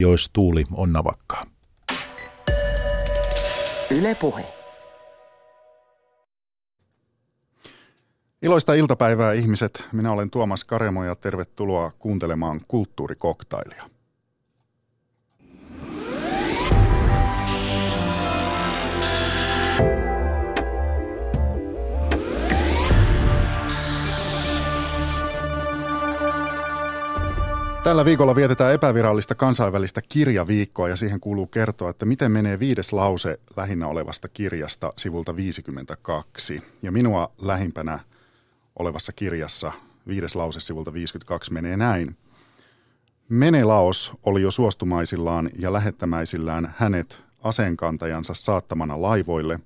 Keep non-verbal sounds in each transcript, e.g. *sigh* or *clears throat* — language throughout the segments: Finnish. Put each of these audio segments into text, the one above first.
jos tuuli on navakkaa. Yle Puhe. Iloista iltapäivää ihmiset. Minä olen Tuomas Karemo ja tervetuloa kuuntelemaan kulttuurikoktailia. Tällä viikolla vietetään epävirallista kansainvälistä kirjaviikkoa ja siihen kuuluu kertoa, että miten menee viides lause lähinnä olevasta kirjasta sivulta 52. Ja minua lähimpänä olevassa kirjassa viides lause sivulta 52 menee näin. Menelaos oli jo suostumaisillaan ja lähettämäisillään hänet aseenkantajansa saattamana laivoille,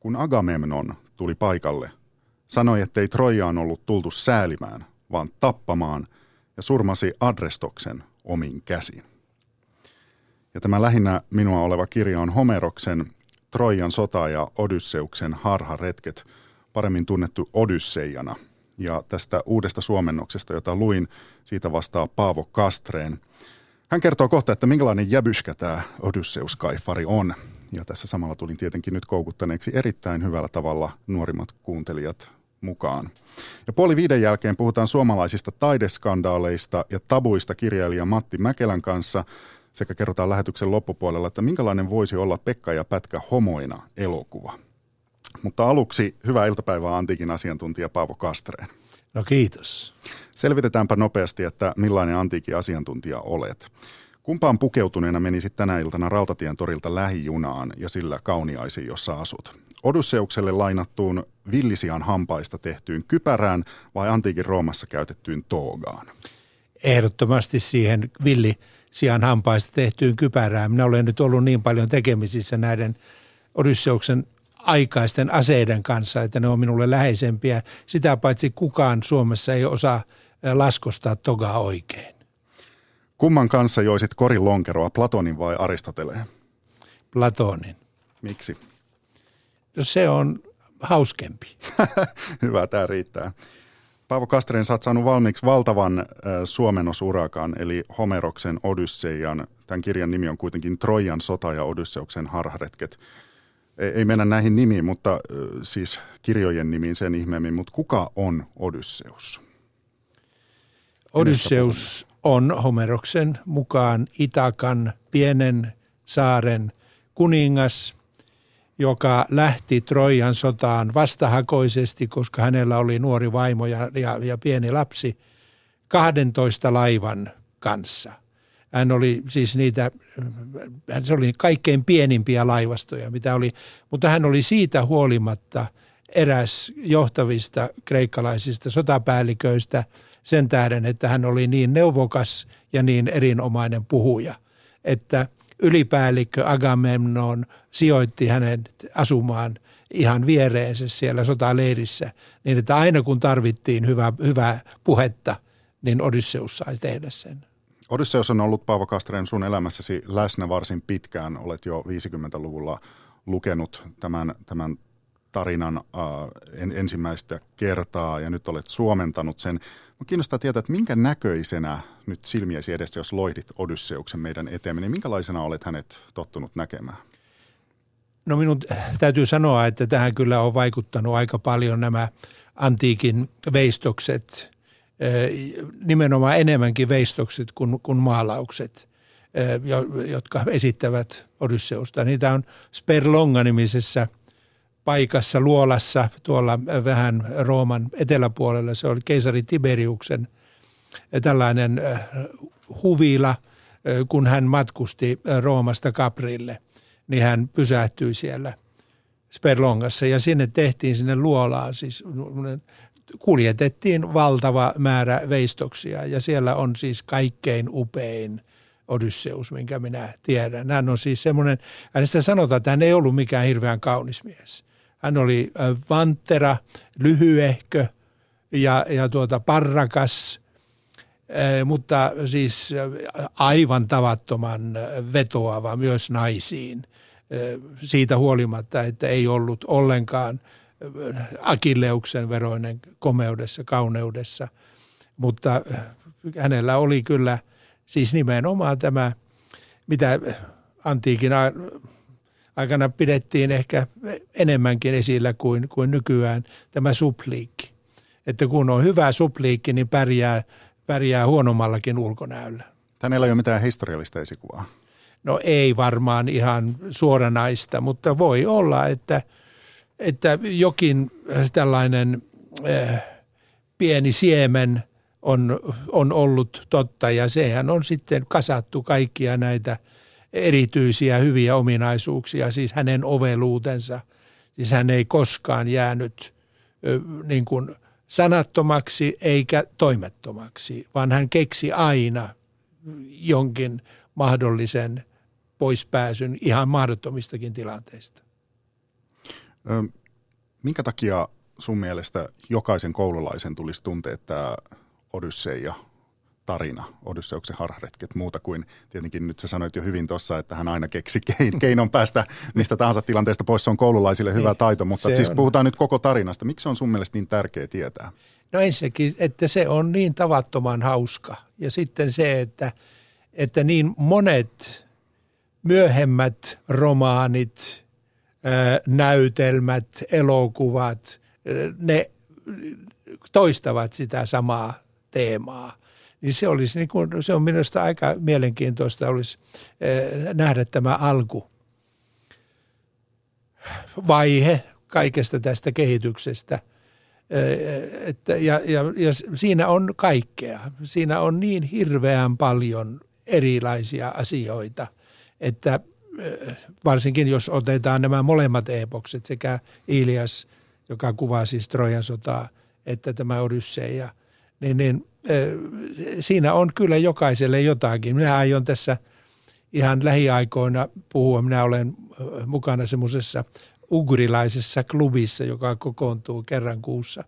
kun Agamemnon tuli paikalle. Sanoi, ettei Trojaan ollut tultu säälimään, vaan tappamaan – ja surmasi Adrestoksen omin käsin. Ja tämä lähinnä minua oleva kirja on Homeroksen Trojan sota ja Odysseuksen harharetket, paremmin tunnettu Odysseijana. Ja tästä uudesta suomennoksesta, jota luin, siitä vastaa Paavo Kastreen. Hän kertoo kohta, että minkälainen jäbyskä tämä Odysseus-kaifari on. Ja tässä samalla tulin tietenkin nyt koukuttaneeksi erittäin hyvällä tavalla nuorimmat kuuntelijat mukaan. Ja puoli viiden jälkeen puhutaan suomalaisista taideskandaaleista ja tabuista kirjailija Matti Mäkelän kanssa sekä kerrotaan lähetyksen loppupuolella, että minkälainen voisi olla Pekka ja Pätkä homoina elokuva. Mutta aluksi hyvää iltapäivää antiikin asiantuntija Paavo Kastreen. No kiitos. Selvitetäänpä nopeasti, että millainen antiikin asiantuntija olet. Kumpaan pukeutuneena menisit tänä iltana Rautatien torilta lähijunaan ja sillä kauniaisiin, jossa asut? Odysseukselle lainattuun villisian hampaista tehtyyn kypärään vai antiikin Roomassa käytettyyn toogaan? Ehdottomasti siihen villisian hampaista tehtyyn kypärään. Minä olen nyt ollut niin paljon tekemisissä näiden Odysseuksen aikaisten aseiden kanssa, että ne on minulle läheisempiä. Sitä paitsi kukaan Suomessa ei osaa laskostaa togaa oikein. Kumman kanssa joisit korilonkeroa, Platonin vai Aristoteleen? Platonin. Miksi? No se on hauskempi. *laughs* Hyvä, tämä riittää. Paavo Kastreen, sä oot saanut valmiiksi valtavan äh, suomenosurakan, eli Homeroksen Odysseian. Tämän kirjan nimi on kuitenkin Trojan sota ja Odysseuksen harharetket. Ei, ei mennä näihin nimiin, mutta äh, siis kirjojen nimiin sen ihmeemmin, mutta kuka on Odysseus? Odysseus on Homeroksen mukaan Itakan pienen saaren kuningas – joka lähti Trojan sotaan vastahakoisesti, koska hänellä oli nuori vaimo ja, ja, ja pieni lapsi, 12 laivan kanssa. Hän oli siis niitä, se oli kaikkein pienimpiä laivastoja, mitä oli, mutta hän oli siitä huolimatta eräs johtavista kreikkalaisista sotapäälliköistä sen tähden, että hän oli niin neuvokas ja niin erinomainen puhuja, että – ylipäällikkö Agamemnon sijoitti hänen asumaan ihan viereensä siellä sotaleirissä, niin että aina kun tarvittiin hyvää, hyvää puhetta, niin Odysseus sai tehdä sen. Odysseus on ollut Paavo Kastreen sun elämässäsi läsnä varsin pitkään. Olet jo 50-luvulla lukenut tämän, tämän tarinan äh, en, ensimmäistä kertaa ja nyt olet suomentanut sen. Mä kiinnostaa tietää, että minkä näköisenä nyt silmiesi edessä, jos loihdit Odysseuksen meidän eteemme, niin minkälaisena olet hänet tottunut näkemään? No minun täytyy sanoa, että tähän kyllä on vaikuttanut aika paljon nämä antiikin veistokset, eh, nimenomaan enemmänkin veistokset kuin, kuin maalaukset, eh, jotka esittävät Odysseusta. Niitä on Sperlonga-nimisessä – paikassa luolassa tuolla vähän Rooman eteläpuolella. Se oli keisari Tiberiuksen tällainen äh, huvila, äh, kun hän matkusti Roomasta Caprille, niin hän pysähtyi siellä Sperlongassa ja sinne tehtiin sinne luolaan siis kuljetettiin valtava määrä veistoksia ja siellä on siis kaikkein upein Odysseus, minkä minä tiedän. Hän on siis semmoinen, hänestä sanotaan, että hän ei ollut mikään hirveän kaunis mies. Hän oli vantera, lyhyehkö ja, ja tuota parrakas, mutta siis aivan tavattoman vetoava myös naisiin. Siitä huolimatta, että ei ollut ollenkaan Akilleuksen veroinen komeudessa, kauneudessa, mutta hänellä oli kyllä siis nimenomaan tämä mitä antiikin aikana pidettiin ehkä enemmänkin esillä kuin, kuin nykyään tämä supliikki. Että kun on hyvä supliikki, niin pärjää, pärjää huonommallakin ulkonäöllä. Hänellä ei ole mitään historiallista esikuvaa. No ei varmaan ihan suoranaista, mutta voi olla, että, että jokin tällainen äh, pieni siemen on, on ollut totta ja sehän on sitten kasattu kaikkia näitä erityisiä hyviä ominaisuuksia, siis hänen oveluutensa. Siis hän ei koskaan jäänyt niin kuin sanattomaksi eikä toimettomaksi, vaan hän keksi aina jonkin mahdollisen poispääsyn ihan mahdottomistakin tilanteista. Minkä takia sun mielestä jokaisen koululaisen tulisi tuntea tämä Odysseia tarina, Odysseuksen harharetket, muuta kuin tietenkin nyt sä sanoit jo hyvin tuossa, että hän aina keksi *laughs* keinon päästä mistä tahansa tilanteesta pois. Se on koululaisille hyvä niin, taito, mutta siis on. puhutaan nyt koko tarinasta. Miksi se on sun mielestä niin tärkeä tietää? No ensinnäkin, että se on niin tavattoman hauska. Ja sitten se, että, että niin monet myöhemmät romaanit, näytelmät, elokuvat, ne toistavat sitä samaa teemaa. Niin se, olisi niin kuin, se on minusta aika mielenkiintoista olisi nähdä tämä alku vaihe kaikesta tästä kehityksestä. Että, ja, ja, ja siinä on kaikkea. Siinä on niin hirveän paljon erilaisia asioita – että varsinkin jos otetaan nämä molemmat epokset, sekä Ilias, joka kuvaa siis Trojan sotaa, että tämä Odysseia, niin, niin siinä on kyllä jokaiselle jotakin. Minä aion tässä ihan lähiaikoina puhua. Minä olen mukana semmoisessa ugrilaisessa klubissa, joka kokoontuu kerran kuussa.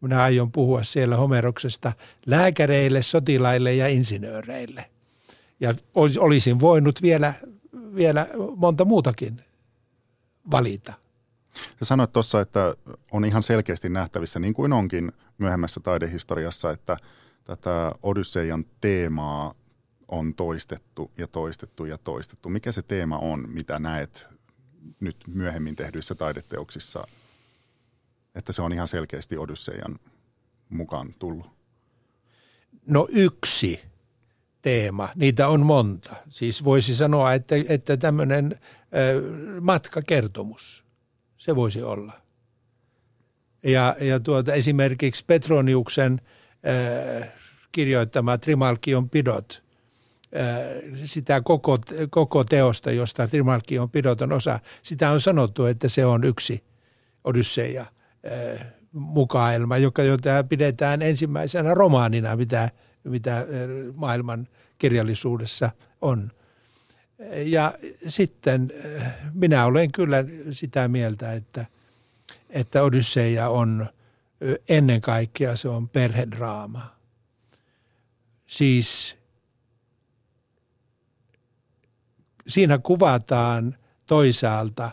Minä aion puhua siellä Homeroksesta lääkäreille, sotilaille ja insinööreille – ja olisin voinut vielä, vielä monta muutakin valita. Sä sanoit tuossa, että on ihan selkeästi nähtävissä, niin kuin onkin myöhemmässä taidehistoriassa, että tätä Odysseian teemaa on toistettu ja toistettu ja toistettu. Mikä se teema on, mitä näet nyt myöhemmin tehdyissä taideteoksissa, että se on ihan selkeästi Odysseian mukaan tullut? No yksi teema. Niitä on monta. Siis voisi sanoa, että, että tämmöinen matkakertomus, se voisi olla. Ja, ja tuota, esimerkiksi Petroniuksen äh, kirjoittama Trimalkion pidot, äh, sitä koko, koko teosta, josta Trimalkion pidot on osa, sitä on sanottu, että se on yksi Odysseja äh, mukaelma, joka, jota pidetään ensimmäisenä romaanina, mitä – mitä maailman kirjallisuudessa on. Ja sitten minä olen kyllä sitä mieltä, että, että Odysseja on ennen kaikkea se on perhedraama. Siis siinä kuvataan toisaalta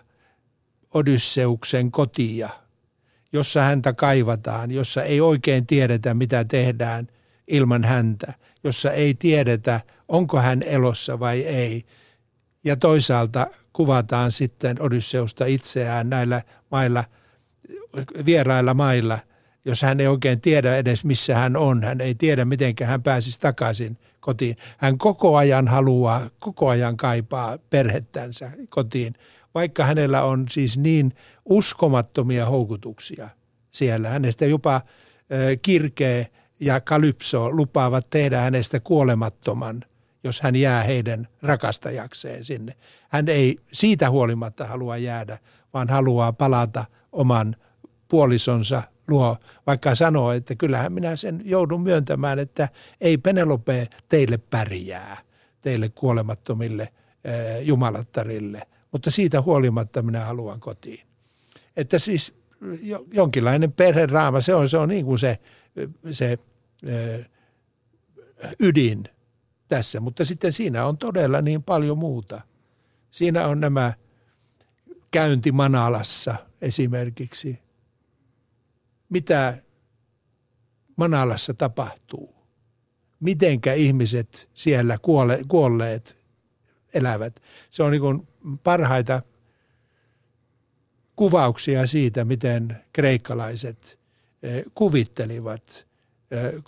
Odysseuksen kotia, jossa häntä kaivataan, jossa ei oikein tiedetä mitä tehdään ilman häntä, jossa ei tiedetä, onko hän elossa vai ei. Ja toisaalta kuvataan sitten Odysseusta itseään näillä mailla, vierailla mailla, jos hän ei oikein tiedä edes missä hän on. Hän ei tiedä, miten hän pääsisi takaisin kotiin. Hän koko ajan haluaa, koko ajan kaipaa perhettänsä kotiin, vaikka hänellä on siis niin uskomattomia houkutuksia siellä. Hänestä jopa kirkee ja Kalypso lupaavat tehdä hänestä kuolemattoman, jos hän jää heidän rakastajakseen sinne. Hän ei siitä huolimatta halua jäädä, vaan haluaa palata oman puolisonsa luo, vaikka sanoo, että kyllähän minä sen joudun myöntämään, että ei Penelope teille pärjää, teille kuolemattomille eh, jumalattarille, mutta siitä huolimatta minä haluan kotiin. Että siis jonkinlainen perheraama, se on, se on niin kuin se se ydin tässä, mutta sitten siinä on todella niin paljon muuta. Siinä on nämä käynti Manalassa esimerkiksi. Mitä Manalassa tapahtuu? Mitenkä ihmiset siellä kuolle, kuolleet elävät. Se on niin parhaita kuvauksia siitä, miten kreikkalaiset kuvittelivat,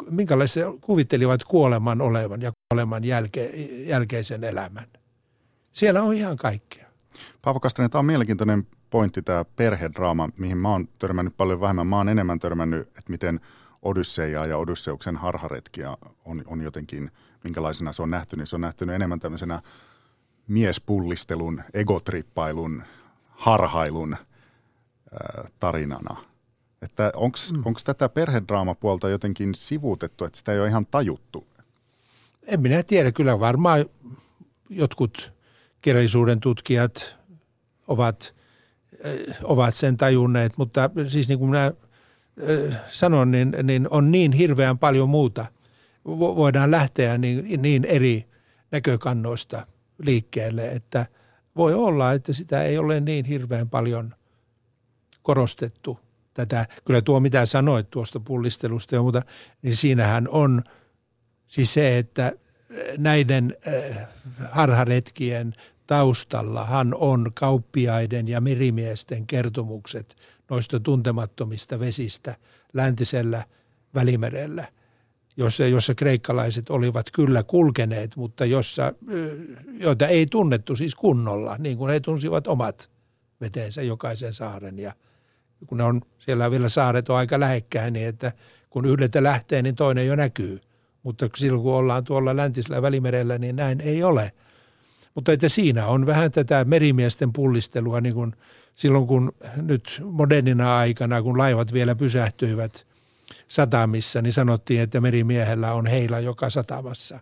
minkälaisia kuvittelivat kuoleman olevan ja kuoleman jälke, jälkeisen elämän. Siellä on ihan kaikkea. Paavo Kastanen, tämä on mielenkiintoinen pointti tämä perhedraama, mihin mä oon törmännyt paljon vähemmän. Mä oon enemmän törmännyt, että miten Odysseia ja Odysseuksen harharetkiä on, on jotenkin, minkälaisena se on nähty, niin se on nähty enemmän tämmöisenä miespullistelun, egotrippailun, harhailun ää, tarinana. Että onko mm. tätä perhedraamapuolta jotenkin sivuutettu, että sitä ei ole ihan tajuttu? En minä tiedä, kyllä varmaan jotkut kirjallisuuden tutkijat ovat, ovat sen tajunneet, mutta siis niin kuin minä sanon, niin, niin on niin hirveän paljon muuta. Voidaan lähteä niin, niin eri näkökannoista liikkeelle, että voi olla, että sitä ei ole niin hirveän paljon korostettu tätä. Kyllä tuo mitä sanoit tuosta pullistelusta ja muuta, niin siinähän on siis se, että näiden harharetkien taustallahan on kauppiaiden ja merimiesten kertomukset noista tuntemattomista vesistä läntisellä välimerellä, jossa, jossa kreikkalaiset olivat kyllä kulkeneet, mutta jossa, joita ei tunnettu siis kunnolla, niin kuin he tunsivat omat veteensä jokaisen saaren. Ja kun ne on, siellä vielä saaret on aika lähekkäin, niin että kun yhdeltä lähtee, niin toinen jo näkyy. Mutta silloin kun ollaan tuolla läntisellä välimerellä, niin näin ei ole. Mutta että siinä on vähän tätä merimiesten pullistelua niin kuin – silloin kun nyt modernina aikana, kun laivat vielä pysähtyivät satamissa, niin sanottiin, että merimiehellä on heila joka satamassa.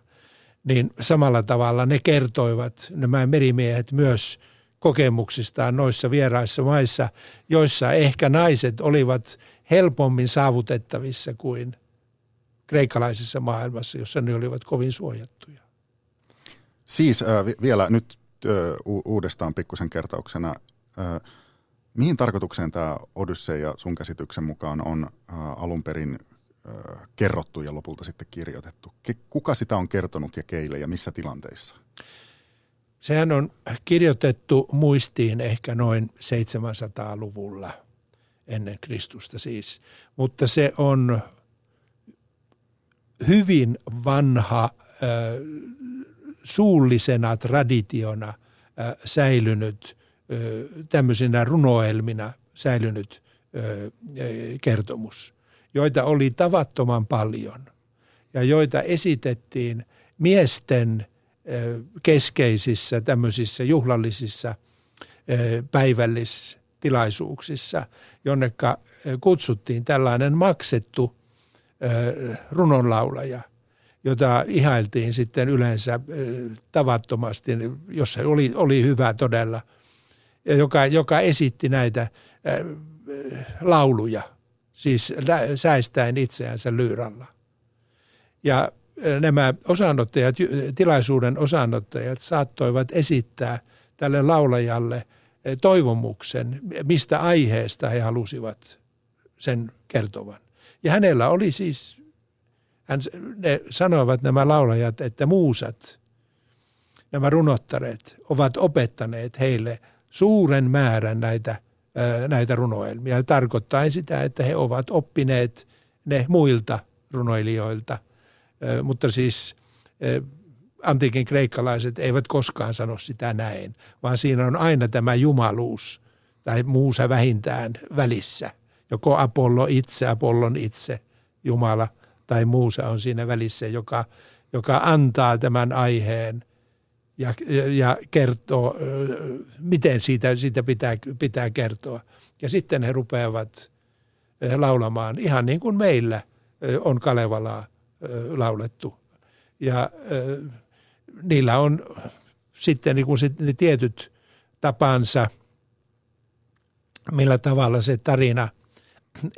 Niin samalla tavalla ne kertoivat, nämä merimiehet myös kokemuksistaan noissa vieraissa maissa, joissa ehkä naiset olivat helpommin saavutettavissa kuin kreikkalaisessa maailmassa, jossa ne olivat kovin suojattuja. Siis äh, vielä nyt äh, uudestaan pikkusen kertauksena. Äh, Mihin tarkoitukseen tämä Odysseja sun käsityksen mukaan on äh, alun perin äh, kerrottu ja lopulta sitten kirjoitettu? Kuka sitä on kertonut ja keille ja missä tilanteissa? Sehän on kirjoitettu muistiin ehkä noin 700-luvulla ennen Kristusta siis, mutta se on hyvin vanha suullisena traditiona säilynyt tämmöisenä runoelmina säilynyt kertomus, joita oli tavattoman paljon ja joita esitettiin miesten keskeisissä tämmöisissä juhlallisissa päivällistilaisuuksissa, jonneka kutsuttiin tällainen maksettu runonlaulaja, jota ihailtiin sitten yleensä tavattomasti, jos oli, oli hyvä todella – joka, joka esitti näitä lauluja, siis säistäen itseänsä lyyralla. Ja nämä osanottajat, tilaisuuden osanottajat saattoivat esittää tälle laulajalle toivomuksen, mistä aiheesta he halusivat sen kertovan. Ja hänellä oli siis, hän, ne sanoivat nämä laulajat, että muusat, nämä runottareet ovat opettaneet heille – suuren määrän näitä, näitä runoelmia. Tarkoittaa sitä, että he ovat oppineet ne muilta runoilijoilta, mutta siis antiikin kreikkalaiset eivät koskaan sano sitä näin, vaan siinä on aina tämä jumaluus tai muusa vähintään välissä. Joko Apollo itse, Apollon itse, Jumala tai muusa on siinä välissä, joka, joka antaa tämän aiheen – ja, ja kertoo, miten siitä, siitä pitää, pitää kertoa. Ja sitten he rupeavat laulamaan ihan niin kuin meillä on Kalevalaa laulettu. Ja niillä on sitten niin kuin ne tietyt tapansa, millä tavalla se tarina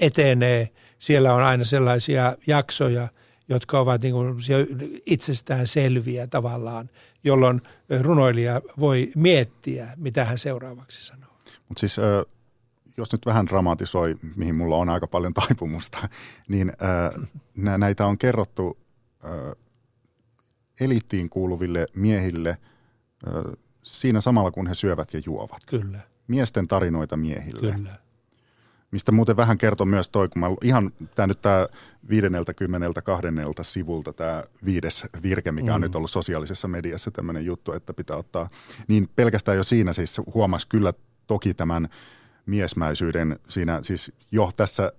etenee. Siellä on aina sellaisia jaksoja, jotka ovat niin kuin itsestään selviä tavallaan, jolloin runoilija voi miettiä, mitä hän seuraavaksi sanoo. Mutta siis jos nyt vähän dramatisoi, mihin mulla on aika paljon taipumusta, *laughs* niin näitä on kerrottu eliittiin kuuluville miehille siinä samalla kun he syövät ja juovat. Kyllä. Miesten tarinoita miehille. Kyllä. Mistä muuten vähän kertoo myös toi, kun mä ihan tämä nyt tämä 52. sivulta tämä viides virke, mikä on mm. nyt ollut sosiaalisessa mediassa tämmöinen juttu, että pitää ottaa, niin pelkästään jo siinä siis huomasi kyllä toki tämän miesmäisyyden siinä siis jo tässä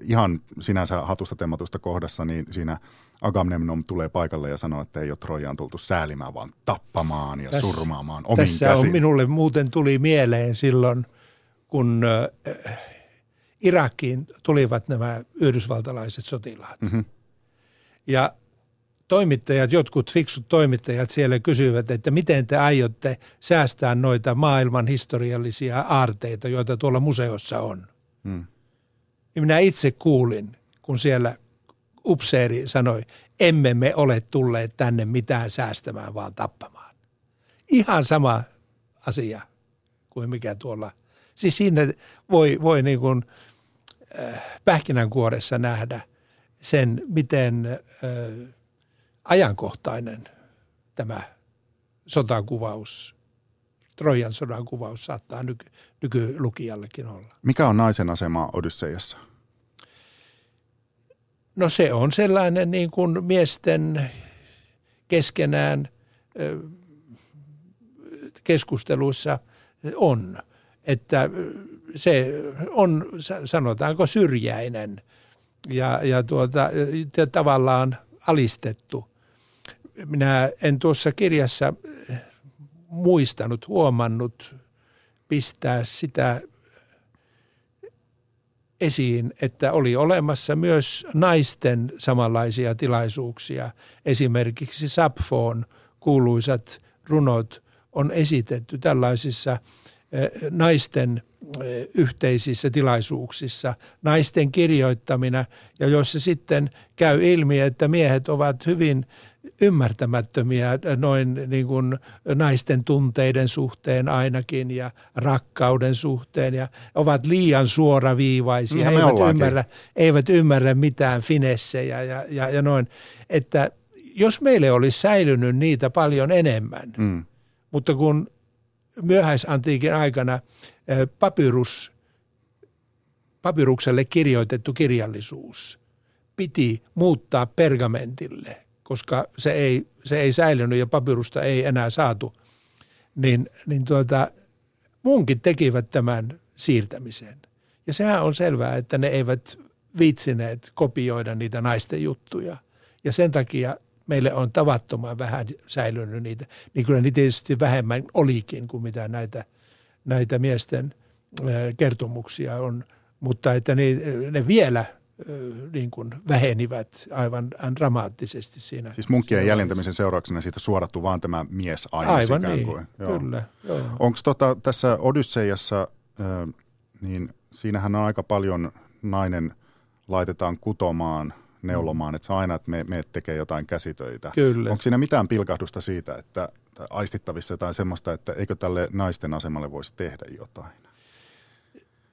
ihan sinänsä hatusta temmatusta kohdassa, niin siinä Agamemnon tulee paikalle ja sanoo, että ei ole Trojaan tultu säälimään, vaan tappamaan ja tässä, surmaamaan omin Tässä käsin. on minulle muuten tuli mieleen silloin, kun Irakiin tulivat nämä yhdysvaltalaiset sotilaat. Mm-hmm. Ja toimittajat, jotkut fiksut toimittajat siellä kysyivät, että miten te aiotte säästää noita maailman historiallisia aarteita, joita tuolla museossa on. Mm. Niin minä itse kuulin, kun siellä upseeri sanoi, emme me ole tulleet tänne mitään säästämään, vaan tappamaan. Ihan sama asia kuin mikä tuolla. Siis siinä voi, voi niin kuin äh, pähkinänkuoressa nähdä sen, miten äh, ajankohtainen tämä sotakuvaus, Trojan sodan kuvaus saattaa nyky, nykylukijallekin olla. Mikä on naisen asema Odysseiassa? No se on sellainen niin kuin miesten keskenään keskusteluissa on, että se on sanotaanko syrjäinen ja, ja tuota, tavallaan alistettu. Minä en tuossa kirjassa muistanut, huomannut pistää sitä esiin, että oli olemassa myös naisten samanlaisia tilaisuuksia. Esimerkiksi Sapfoon kuuluisat runot on esitetty tällaisissa naisten eh, yhteisissä tilaisuuksissa, naisten kirjoittamina, ja joissa sitten käy ilmi, että miehet ovat hyvin ymmärtämättömiä noin niin kuin naisten tunteiden suhteen ainakin ja rakkauden suhteen ja ovat liian suoraviivaisia, eivät ymmärrä, eivät ymmärrä mitään finessejä ja, ja, ja noin. Että jos meille olisi säilynyt niitä paljon enemmän, mm. mutta kun myöhäisantiikin aikana papyrus, papyrukselle kirjoitettu kirjallisuus piti muuttaa pergamentille – koska se ei, se ei säilynyt ja papyrusta ei enää saatu, niin, niin tuota, munkin tekivät tämän siirtämisen. Ja sehän on selvää, että ne eivät viitsineet kopioida niitä naisten juttuja. Ja sen takia meille on tavattoman vähän säilynyt niitä. Niin kyllä niitä tietysti vähemmän olikin kuin mitä näitä, näitä miesten kertomuksia on. Mutta että ne, ne vielä niin kuin vähenivät aivan dramaattisesti siinä. Siis munkkien jäljentämisen seurauksena siitä suorattu vaan tämä mies aina Aivan niin, kuin. Joo. kyllä. Onko tota, tässä Odysseiassa, niin siinähän on aika paljon nainen laitetaan kutomaan, neulomaan, että se on aina, että me, me tekee jotain käsitöitä. Kyllä. Onko siinä mitään pilkahdusta siitä, että aistittavissa jotain semmoista, että eikö tälle naisten asemalle voisi tehdä jotain?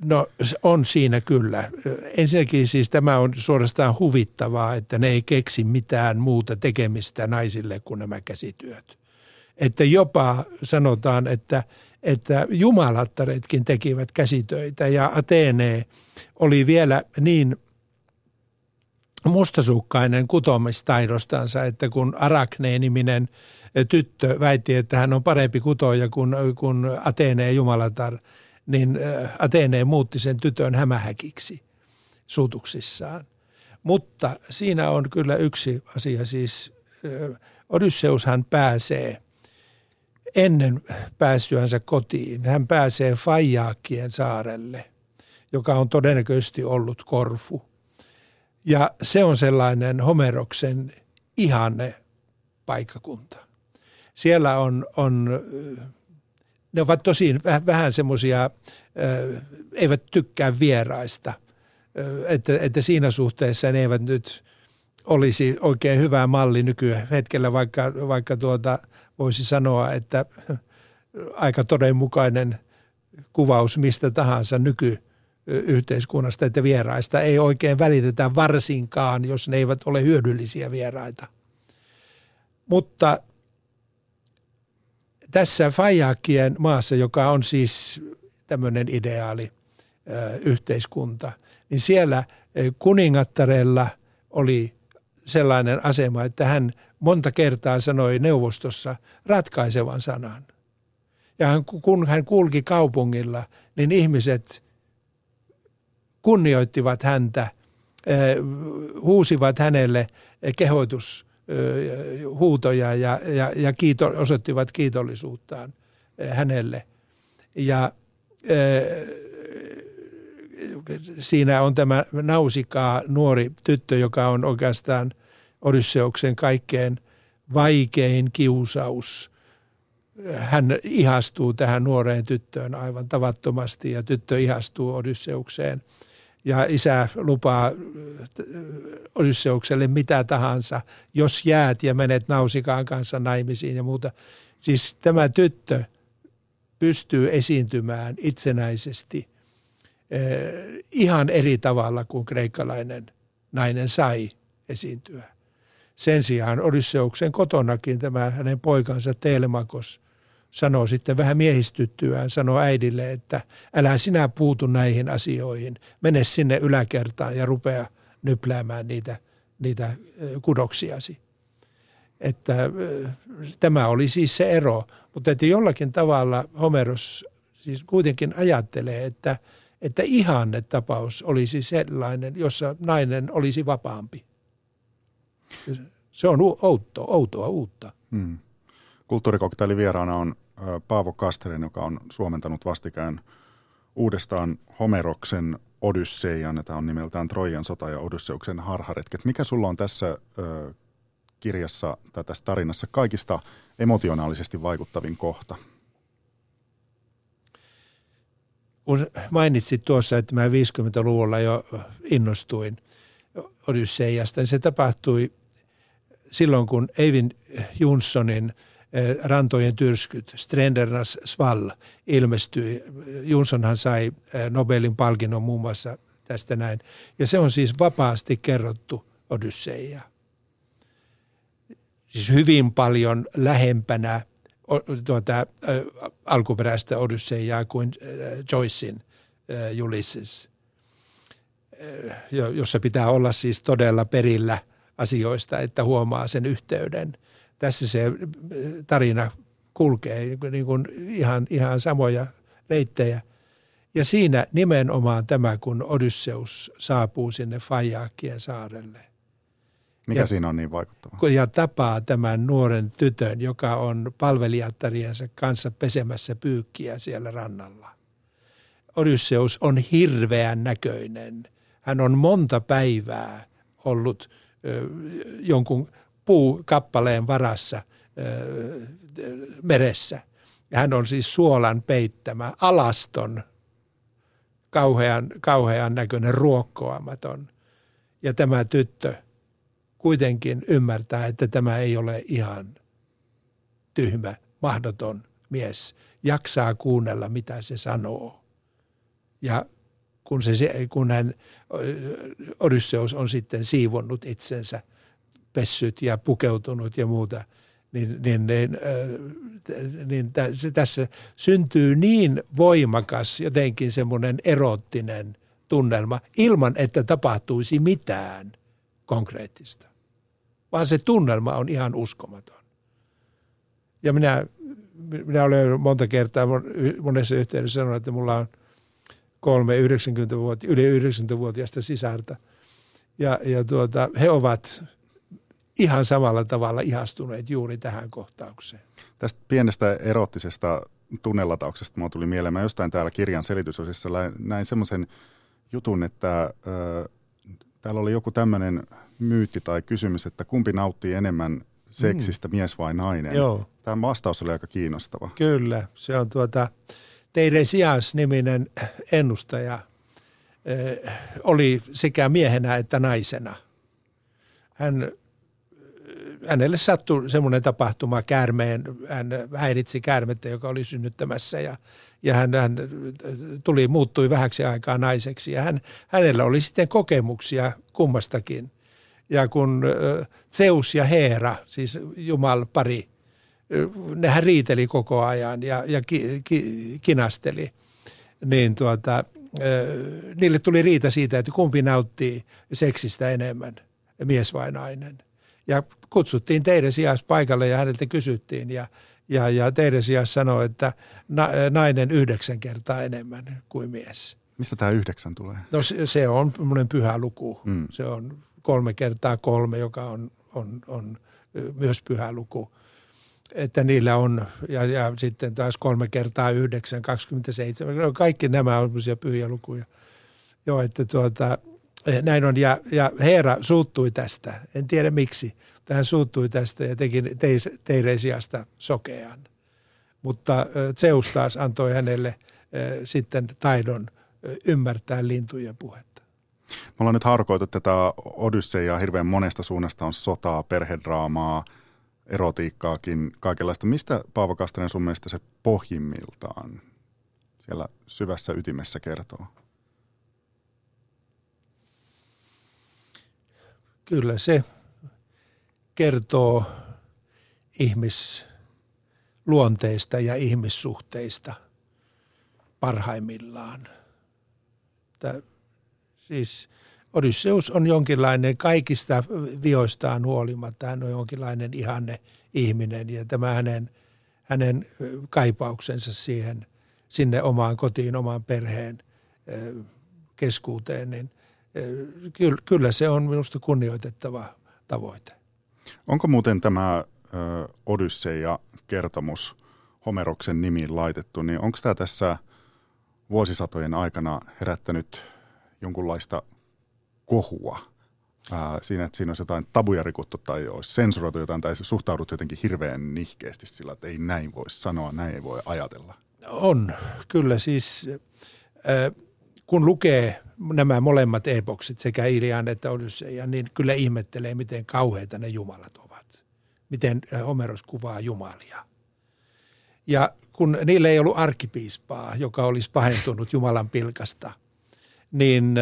No on siinä kyllä. Ensinnäkin siis tämä on suorastaan huvittavaa, että ne ei keksi mitään muuta tekemistä naisille kuin nämä käsityöt. Että jopa sanotaan, että, että jumalattaretkin tekivät käsitöitä ja Atene oli vielä niin mustasukkainen kutomistaidostansa, että kun Arakne-niminen tyttö väitti, että hän on parempi kutoja kuin, kuin Atene Jumalatar – niin Atene muutti sen tytön hämähäkiksi suutuksissaan. Mutta siinä on kyllä yksi asia, siis Odysseushan pääsee ennen päästyänsä kotiin, hän pääsee Fajaakien saarelle, joka on todennäköisesti ollut Korfu. Ja se on sellainen Homeroksen ihanne paikkakunta. Siellä on, on ne ovat tosi vähän semmoisia, eivät tykkää vieraista, että, että siinä suhteessa ne eivät nyt olisi oikein hyvä malli nykyhetkellä, vaikka, vaikka tuota, voisi sanoa, että aika todenmukainen kuvaus mistä tahansa nyky yhteiskunnasta, että vieraista ei oikein välitetä varsinkaan, jos ne eivät ole hyödyllisiä vieraita. Mutta tässä Fajakien maassa, joka on siis tämmöinen ideaali yhteiskunta, niin siellä kuningattarella oli sellainen asema, että hän monta kertaa sanoi neuvostossa ratkaisevan sanan. Ja hän, kun hän kulki kaupungilla, niin ihmiset kunnioittivat häntä, huusivat hänelle kehoitushuutoja ja, ja, ja kiito, osoittivat kiitollisuuttaan hänelle. Ja siinä on tämä Nausikaa nuori tyttö, joka on oikeastaan Odysseuksen kaikkein vaikein kiusaus. Hän ihastuu tähän nuoreen tyttöön aivan tavattomasti ja tyttö ihastuu Odysseukseen. Ja isä lupaa Odysseukselle mitä tahansa, jos jäät ja menet Nausikaan kanssa naimisiin ja muuta. Siis tämä tyttö pystyy esiintymään itsenäisesti – Eh, ihan eri tavalla kuin kreikkalainen nainen sai esiintyä. Sen sijaan Odysseuksen kotonakin tämä hänen poikansa Telemakos sanoo sitten vähän miehistyttyään, sanoo äidille, että älä sinä puutu näihin asioihin, mene sinne yläkertaan ja rupea nypläämään niitä, niitä kudoksiasi. Että tämä oli siis se ero, mutta että jollakin tavalla Homeros siis kuitenkin ajattelee, että – että ihannetapaus olisi sellainen, jossa nainen olisi vapaampi. Se on outo, outoa uutta. Hmm. Kulttuurikoktailin vieraana on Paavo Kasterin, joka on suomentanut vastikään uudestaan Homeroksen Odysseian. Tämä on nimeltään Trojan sota ja Odysseuksen harharetket. Mikä sulla on tässä ö, kirjassa tai tässä tarinassa kaikista emotionaalisesti vaikuttavin kohta? kun mainitsit tuossa, että mä 50-luvulla jo innostuin Odysseiasta, niin se tapahtui silloin, kun Eivin Jonssonin eh, Rantojen tyrskyt, Strendernas Svall, ilmestyi. Jonssonhan sai eh, Nobelin palkinnon muun muassa tästä näin. Ja se on siis vapaasti kerrottu Odysseia. Siis hyvin paljon lähempänä – tuota, alkuperäistä Odysseiaa kuin Joycein Ulysses, jossa pitää olla siis todella perillä asioista, että huomaa sen yhteyden. Tässä se tarina kulkee niin kuin ihan, ihan samoja reittejä. Ja siinä nimenomaan tämä, kun Odysseus saapuu sinne Fajakien saarelle – mikä ja, siinä on niin vaikuttava? Ja tapaa tämän nuoren tytön, joka on palvelijattariensa kanssa pesemässä pyykkiä siellä rannalla. Odysseus on hirveän näköinen. Hän on monta päivää ollut ö, jonkun puukappaleen varassa meressä. Hän on siis suolan peittämä, alaston, kauhean, kauhean näköinen, ruokkoamaton. Ja tämä tyttö – kuitenkin ymmärtää, että tämä ei ole ihan tyhmä, mahdoton mies. Jaksaa kuunnella, mitä se sanoo. Ja kun, se, kun hän, Odysseus on sitten siivonnut itsensä, pessyt ja pukeutunut ja muuta, niin, niin, niin, niin tässä syntyy niin voimakas jotenkin semmoinen erottinen tunnelma ilman, että tapahtuisi mitään konkreettista vaan se tunnelma on ihan uskomaton. Ja minä, minä olen monta kertaa monessa yhteydessä sanonut, että mulla on kolme 90 vuotta, yli 90-vuotiaista sisarta. Ja, ja tuota, he ovat ihan samalla tavalla ihastuneet juuri tähän kohtaukseen. Tästä pienestä erottisesta tunnelatauksesta minua tuli mieleen. Mä jostain täällä kirjan selitysosissa näin semmoisen jutun, että ö, täällä oli joku tämmöinen myytti tai kysymys, että kumpi nauttii enemmän seksistä, mm. mies vai nainen? Joo. Tämä vastaus oli aika kiinnostava. Kyllä, se on tuota, Teiresias-niminen ennustaja eh, oli sekä miehenä että naisena. Hän, hänelle sattui semmoinen tapahtuma käärmeen, hän häiritsi käärmettä, joka oli synnyttämässä ja, ja hän, hän tuli, muuttui vähäksi aikaa naiseksi. Ja hän, hänellä oli sitten kokemuksia kummastakin – ja kun Zeus ja Heera, siis Jumal pari, nehän riiteli koko ajan ja, ja ki, ki, kinasteli, niin tuota, niille tuli riita siitä, että kumpi nauttii seksistä enemmän, mies vai nainen. Ja kutsuttiin Teiresias paikalle ja häneltä kysyttiin ja, ja, ja Teiresias sanoi, että na, nainen yhdeksän kertaa enemmän kuin mies. Mistä tämä yhdeksän tulee? No se, se on pyhä luku. Mm. Se on kolme kertaa kolme, joka on, on, on myös pyhä luku. Että niillä on, ja, ja sitten taas kolme kertaa yhdeksän, 27. No kaikki nämä on pyhiä lukuja. Joo, että tuota, näin on. Ja, ja Heera suuttui tästä. En tiedä miksi. Hän suuttui tästä ja teki Teiresiasta sokean. Mutta Zeus taas antoi hänelle sitten taidon ymmärtää lintujen puhetta. Me ollaan nyt harkoitu tätä Odysseiaa hirveän monesta suunnasta. On sotaa, perhedraamaa, erotiikkaakin, kaikenlaista. Mistä Paavo Kastanen sun mielestä se pohjimmiltaan siellä syvässä ytimessä kertoo? Kyllä se kertoo ihmisluonteista ja ihmissuhteista parhaimmillaan. Että Siis Odysseus on jonkinlainen kaikista vioistaan huolimatta. Hän on jonkinlainen ihanne ihminen ja tämä hänen, hänen kaipauksensa siihen, sinne omaan kotiin, omaan perheen keskuuteen, niin kyllä se on minusta kunnioitettava tavoite. Onko muuten tämä Odysseia-kertomus Homeroksen nimiin laitettu, niin onko tämä tässä vuosisatojen aikana herättänyt jonkunlaista kohua ää, siinä, että siinä olisi jotain tabuja rikottu tai olisi sensuroitu jotain tai suhtaudut jotenkin hirveän nihkeästi sillä, että ei näin voi sanoa, näin ei voi ajatella. On, kyllä siis äh, kun lukee nämä molemmat epoksit, sekä Ilian että Odysseia, niin kyllä ihmettelee, miten kauheita ne jumalat ovat. Miten Homeros kuvaa jumalia. Ja kun niillä ei ollut arkkipiispaa, joka olisi pahentunut Jumalan pilkasta – niin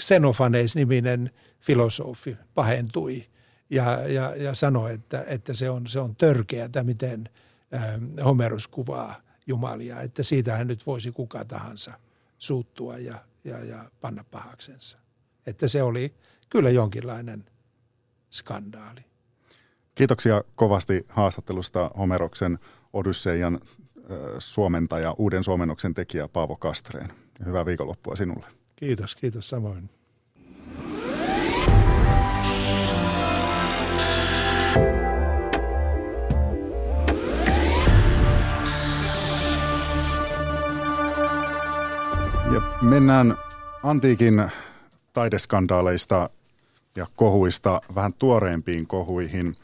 Xenofanes-niminen filosofi pahentui ja, ja, ja sanoi, että, että se on, se on törkeätä, miten Homerus kuvaa Jumalia, että siitähän nyt voisi kuka tahansa suuttua ja, ja, ja panna pahaksensa. Että se oli kyllä jonkinlainen skandaali. Kiitoksia kovasti haastattelusta Homeroksen Odysseian suomentaja, uuden suomennoksen tekijä Paavo Kastreen. Hyvää viikonloppua sinulle. Kiitos, kiitos samoin. Ja mennään antiikin taideskandaaleista ja kohuista vähän tuoreempiin kohuihin.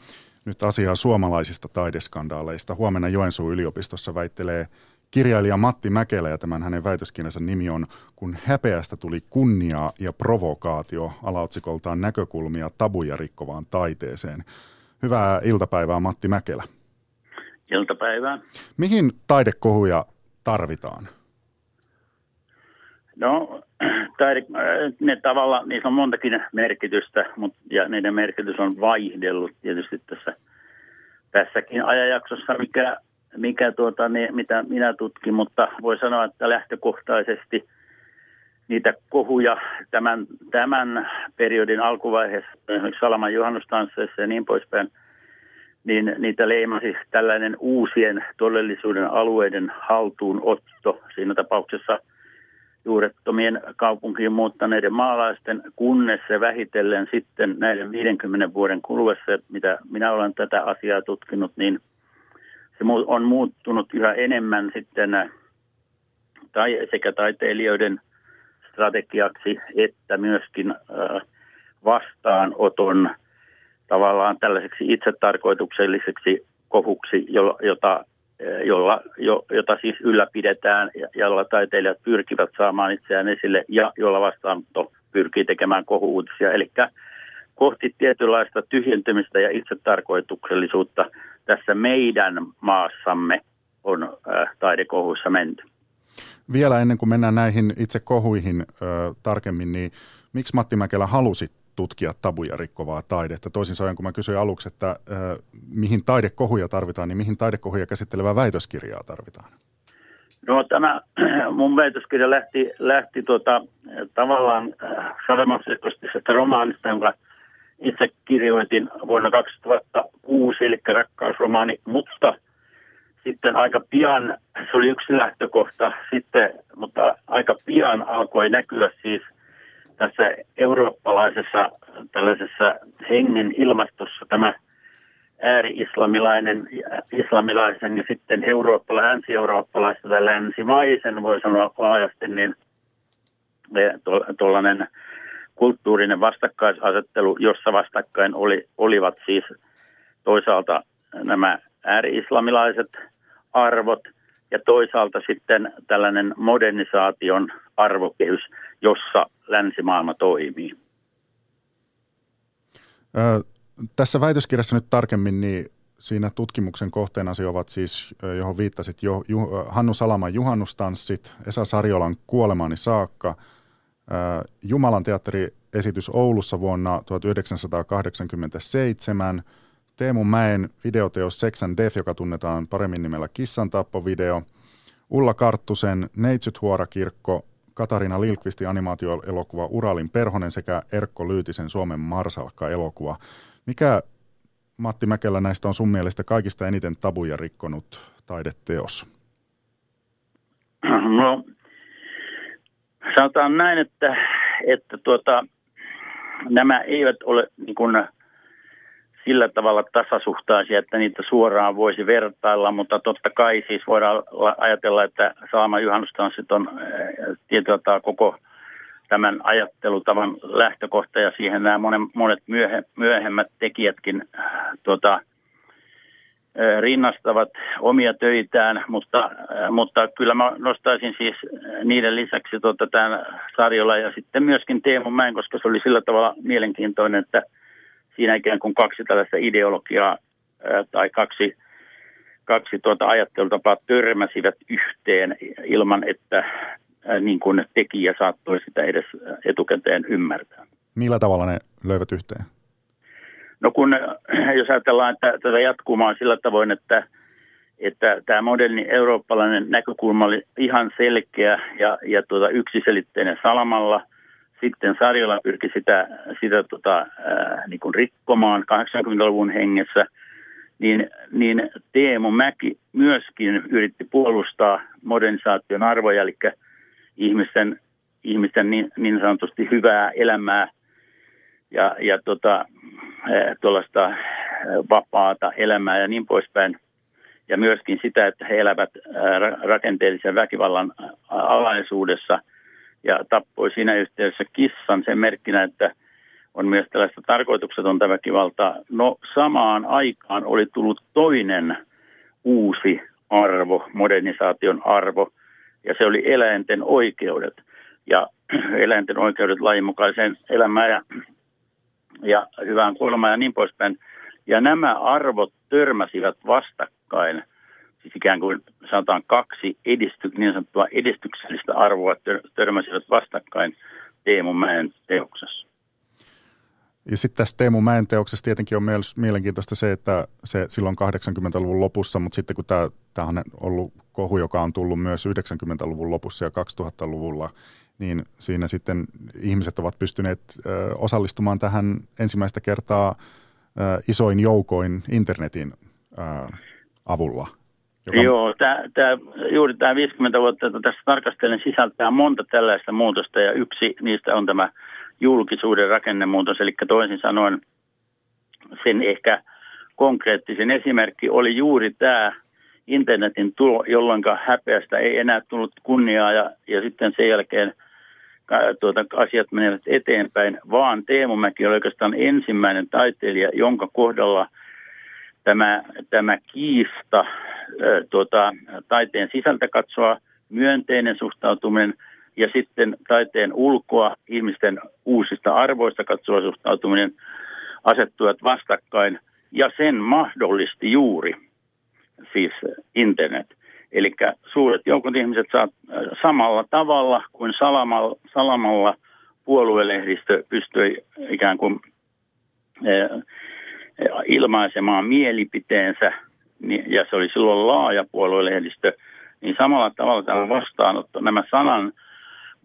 Nyt asiaa suomalaisista taideskandaaleista. Huomenna Joensuun yliopistossa väittelee Kirjailija Matti Mäkelä ja tämän hänen väitöskirjansa nimi on Kun häpeästä tuli kunniaa ja provokaatio alaotsikoltaan näkökulmia tabuja rikkovaan taiteeseen. Hyvää iltapäivää Matti Mäkelä. Iltapäivää. Mihin taidekohuja tarvitaan? No, *clears throat* taide, ne tavalla, niissä on montakin merkitystä, mutta, ja niiden merkitys on vaihdellut tietysti tässä, tässäkin ajanjaksossa, mikä mikä tuota, ne, mitä minä tutkin, mutta voi sanoa, että lähtökohtaisesti niitä kohuja tämän, tämän periodin alkuvaiheessa, esimerkiksi Salaman juhannustansseissa ja niin poispäin, niin niitä leimasi tällainen uusien todellisuuden alueiden haltuunotto. Siinä tapauksessa juurettomien kaupunkiin muuttaneiden maalaisten, kunnes se vähitellen sitten näiden 50 vuoden kuluessa, mitä minä olen tätä asiaa tutkinut, niin – se on muuttunut yhä enemmän sitten äh, tai, sekä taiteilijoiden strategiaksi että myöskin äh, vastaanoton tavallaan tällaiseksi itsetarkoitukselliseksi kohuksi, jota, jolla, jo, jota siis ylläpidetään ja jolla taiteilijat pyrkivät saamaan itseään esille ja jolla vastaanotto pyrkii tekemään kohuutisia. Eli kohti tietynlaista tyhjentymistä ja itsetarkoituksellisuutta tässä meidän maassamme on äh, taidekohuissa menty. Vielä ennen kuin mennään näihin itse kohuihin ö, tarkemmin, niin miksi Matti Mäkelä halusi tutkia tabuja rikkovaa taidetta. Toisin sanoen, kun mä kysyin aluksi, että äh, mihin taidekohuja tarvitaan, niin mihin taidekohuja käsittelevää väitöskirjaa tarvitaan? No tämä *clears throat* mun väitöskirja lähti, lähti tuota, tavallaan äh, Sademaksekostisesta romaanista, jonka itse kirjoitin vuonna 2006, eli rakkausromaani, mutta sitten aika pian, se oli yksi lähtökohta sitten, mutta aika pian alkoi näkyä siis tässä eurooppalaisessa tällaisessa hengen ilmastossa tämä ääri-islamilainen, islamilaisen ja sitten eurooppala, länsi-eurooppalaisen tai länsimaisen, voi sanoa laajasti, niin tuollainen kulttuurinen vastakkaisasettelu, jossa vastakkain oli, olivat siis toisaalta nämä ääri-islamilaiset arvot ja toisaalta sitten tällainen modernisaation arvokehys, jossa länsimaailma toimii. Ö, tässä väitöskirjassa nyt tarkemmin, niin siinä tutkimuksen kohteena ovat siis, johon viittasit jo, Hannu Salaman juhannustanssit, Esa Sarjolan kuolemaani saakka, Jumalan teatteriesitys Oulussa vuonna 1987, Teemu Mäen videoteos Sex and Death, joka tunnetaan paremmin nimellä Kissan tappovideo, Ulla Karttusen Neitsyt-huorakirkko, Katarina Lilkvistin animaatioelokuva Uralin Perhonen sekä Erkko Lyytisen Suomen Marsalkka-elokuva. Mikä Matti Mäkelä näistä on sun mielestä kaikista eniten tabuja rikkonut taideteos? No, sanotaan näin, että, että tuota, nämä eivät ole niin kuin sillä tavalla tasasuhtaisia, että niitä suoraan voisi vertailla, mutta totta kai siis voidaan ajatella, että Saama juhannustanssit on eh, tietyllä koko tämän ajattelutavan lähtökohta ja siihen nämä monet myöhe, myöhemmät tekijätkin äh, tuota, äh, rinnastavat omia töitään, mutta, mutta kyllä mä nostaisin siis niiden lisäksi tuota, tämän sarjolla ja sitten myöskin Teemu Mäen, koska se oli sillä tavalla mielenkiintoinen, että siinä ikään kuin kaksi tällaista ideologiaa tai kaksi, kaksi tuota ajattelutapaa törmäsivät yhteen ilman, että niin kuin tekijä saattoi sitä edes etukäteen ymmärtää. Millä tavalla ne löivät yhteen? No kun, *clears throat* jos ajatellaan että tätä jatkumaa sillä tavoin, että, että tämä moderni eurooppalainen näkökulma oli ihan selkeä ja, ja tuota yksiselitteinen salamalla. Sitten Sarjola pyrki sitä, sitä tota, ää, niin kuin rikkomaan 80-luvun hengessä. Niin, niin Teemu Mäki myöskin yritti puolustaa modernisaation arvoja, eli ihmisten, ihmisten niin, niin sanotusti hyvää elämää ja, ja tota, tuollaista vapaata elämää ja niin poispäin. Ja myöskin sitä, että he elävät rakenteellisen väkivallan alaisuudessa ja tappoi siinä yhteydessä kissan sen merkkinä, että on myös tällaista tarkoituksetonta väkivaltaa. No samaan aikaan oli tullut toinen uusi arvo, modernisaation arvo – ja se oli eläinten oikeudet ja *clears throat* eläinten oikeudet lajinmukaiseen elämään ja, ja hyvään kuolemaan ja niin poispäin. Ja nämä arvot törmäsivät vastakkain, siis ikään kuin sanotaan kaksi edisty, niin sanottua edistyksellistä arvoa törmäsivät vastakkain Teemu Mäen teoksessa. Ja sitten tässä Teemu Mäen teoksessa tietenkin on myös mielenkiintoista se, että se silloin 80-luvun lopussa, mutta sitten kun tämä on ollut kohu, joka on tullut myös 90-luvun lopussa ja 2000-luvulla, niin siinä sitten ihmiset ovat pystyneet ö, osallistumaan tähän ensimmäistä kertaa ö, isoin joukoin internetin ö, avulla. Joka... Joo, tää, tää, juuri tämä 50 vuotta, että tässä tarkastelen, sisältää monta tällaista muutosta ja yksi niistä on tämä – julkisuuden rakennemuutos, eli toisin sanoen sen ehkä konkreettisen esimerkki oli juuri tämä internetin tulo, jolloin häpeästä ei enää tullut kunniaa ja, ja sitten sen jälkeen tuota, asiat menevät eteenpäin, vaan Teemu Mäki oli oikeastaan ensimmäinen taiteilija, jonka kohdalla tämä, tämä kiista tuota, taiteen sisältä katsoa, myönteinen suhtautuminen – ja sitten taiteen ulkoa ihmisten uusista arvoista katsova suhtautuminen asettuvat vastakkain ja sen mahdollisti juuri siis internet. Eli suuret joukot ihmiset saa samalla tavalla kuin salamalla, salamalla puoluelehdistö pystyi ikään kuin ilmaisemaan mielipiteensä, niin, ja se oli silloin laaja puoluelehdistö, niin samalla tavalla tämä vastaanotto, nämä sanan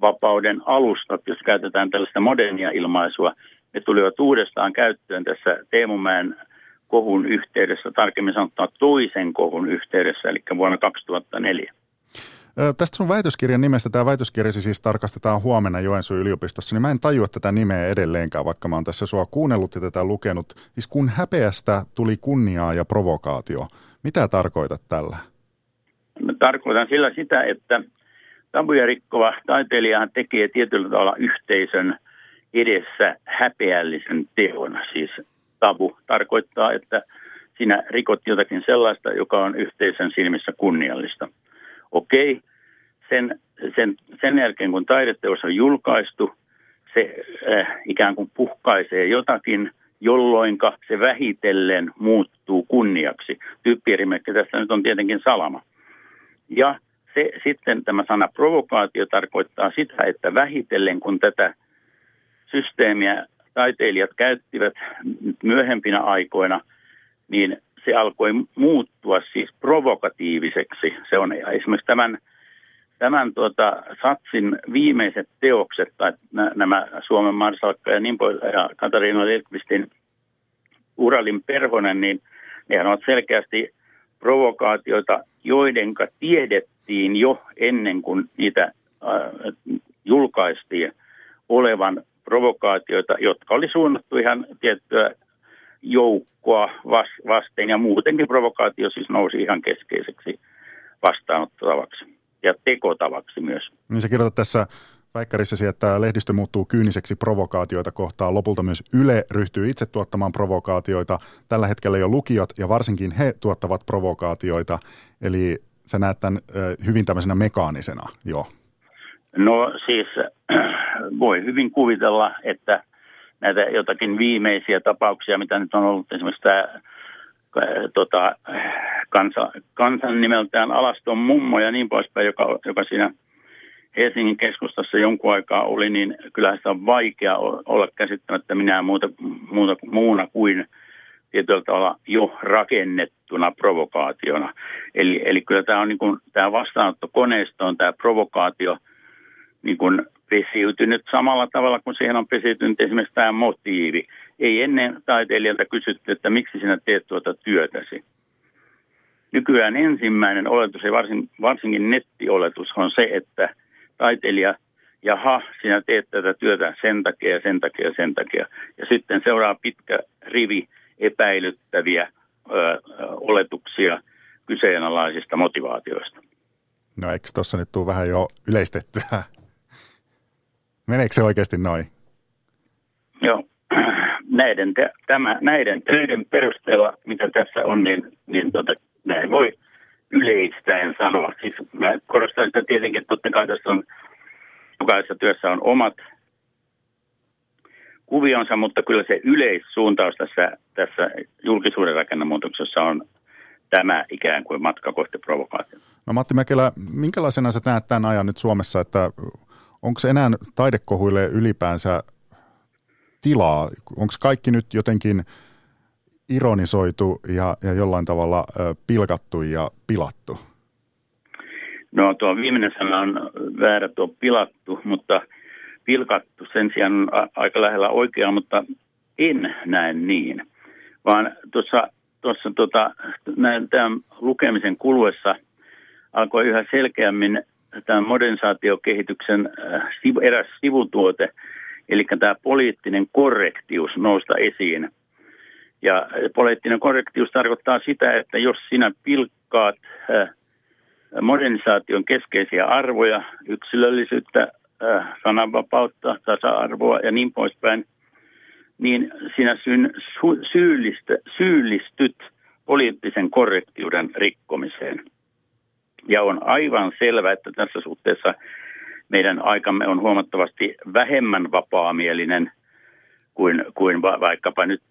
vapauden alustat, jos käytetään tällaista modernia ilmaisua, ne tulivat uudestaan käyttöön tässä Teemumäen kohun yhteydessä, tarkemmin sanottuna toisen kohun yhteydessä, eli vuonna 2004. Tästä sun väitöskirjan nimestä, tämä väitöskirjasi siis tarkastetaan huomenna Joensuun yliopistossa, niin mä en tajua tätä nimeä edelleenkään, vaikka mä oon tässä sua kuunnellut ja tätä lukenut. Siis kun häpeästä tuli kunniaa ja provokaatio, mitä tarkoitat tällä? Mä tarkoitan sillä sitä, että tabuja rikkova taiteilijahan tekee tietyllä tavalla yhteisön edessä häpeällisen teon. Siis tabu tarkoittaa, että sinä rikot jotakin sellaista, joka on yhteisön silmissä kunniallista. Okei, sen, sen, sen jälkeen kun taideteos on julkaistu, se äh, ikään kuin puhkaisee jotakin, jolloin se vähitellen muuttuu kunniaksi. Tyyppierimerkki tässä nyt on tietenkin salama. Ja se, sitten tämä sana provokaatio tarkoittaa sitä, että vähitellen kun tätä systeemiä taiteilijat käyttivät myöhempinä aikoina, niin se alkoi muuttua siis provokatiiviseksi. Se on esimerkiksi tämän, tämän tuota, Satsin viimeiset teokset, tai nämä Suomen Marsalkka ja niin pois, ja Katariina Lilkvistin Uralin Perhonen, niin nehän ovat selkeästi provokaatioita, joidenka tiedettiin jo ennen kuin niitä äh, julkaistiin olevan provokaatioita, jotka oli suunnattu ihan tiettyä joukkoa vasten ja muutenkin provokaatio siis nousi ihan keskeiseksi vastaanottavaksi ja tekotavaksi myös. Niin sä kirjoitat tässä väikkärissasi, että lehdistö muuttuu kyyniseksi provokaatioita kohtaan. Lopulta myös Yle ryhtyy itse tuottamaan provokaatioita. Tällä hetkellä jo lukijat ja varsinkin he tuottavat provokaatioita. Eli sä näet tämän hyvin tämmöisenä mekaanisena jo. No siis *clears throat* voi hyvin kuvitella, että näitä jotakin viimeisiä tapauksia, mitä nyt on ollut esimerkiksi tämä tota, kansa, kansan nimeltään Alaston mummo ja niin poispäin, joka, joka siinä Helsingin keskustassa jonkun aikaa oli, niin kyllähän sitä on vaikea olla käsittämättä minä muuta, muuta, muuna kuin tietyllä tavalla jo rakennettuna provokaationa. Eli, eli kyllä tämä on niin kuin, tämä vastaanottokoneisto on tämä provokaatio niin kuin pesiytynyt samalla tavalla kuin siihen on pesiytynyt esimerkiksi tämä motiivi. Ei ennen taiteilijalta kysytty, että miksi sinä teet tuota työtäsi. Nykyään ensimmäinen oletus ja varsin, varsinkin nettioletus on se, että taiteilija, jaha, sinä teet tätä työtä sen takia sen takia ja sen takia. Ja sitten seuraa pitkä rivi epäilyttäviä ö, oletuksia kyseenalaisista motivaatioista. No eikö tuossa nyt tule vähän jo yleistettyä? Meneekö se oikeasti noin? Joo. *clears throat* Näiden, tämä, näiden töiden perusteella, mitä tässä on, niin, niin tota, näin voi yleistäen sanoa. Siis mä korostan sitä tietenkin, että totta kai tässä on, jokaisessa työssä on omat kuvionsa, mutta kyllä se yleissuuntaus tässä, tässä julkisuuden rakennemuutoksessa on tämä ikään kuin matka kohti provokaatio. No Matti Mäkelä, minkälaisena sä näet tämän ajan nyt Suomessa, että onko enää taidekohuille ylipäänsä tilaa? Onko kaikki nyt jotenkin ironisoitu ja, ja jollain tavalla pilkattu ja pilattu? No tuo viimeinen sana on väärä tuo pilattu, mutta pilkattu sen sijaan on aika lähellä oikeaa, mutta en näe niin. Vaan tuossa, tuossa tota, tämän lukemisen kuluessa alkoi yhä selkeämmin tämän modernisaatiokehityksen äh, eräs sivutuote, eli tämä poliittinen korrektius nousta esiin. Ja poliittinen korrektius tarkoittaa sitä, että jos sinä pilkkaat äh, modernisaation keskeisiä arvoja, yksilöllisyyttä, äh, sananvapautta, tasa-arvoa ja niin poispäin, niin sinä syyllistyt poliittisen korrektiuden rikkomiseen. Ja on aivan selvä, että tässä suhteessa meidän aikamme on huomattavasti vähemmän vapaamielinen kuin, kuin va, vaikkapa nyt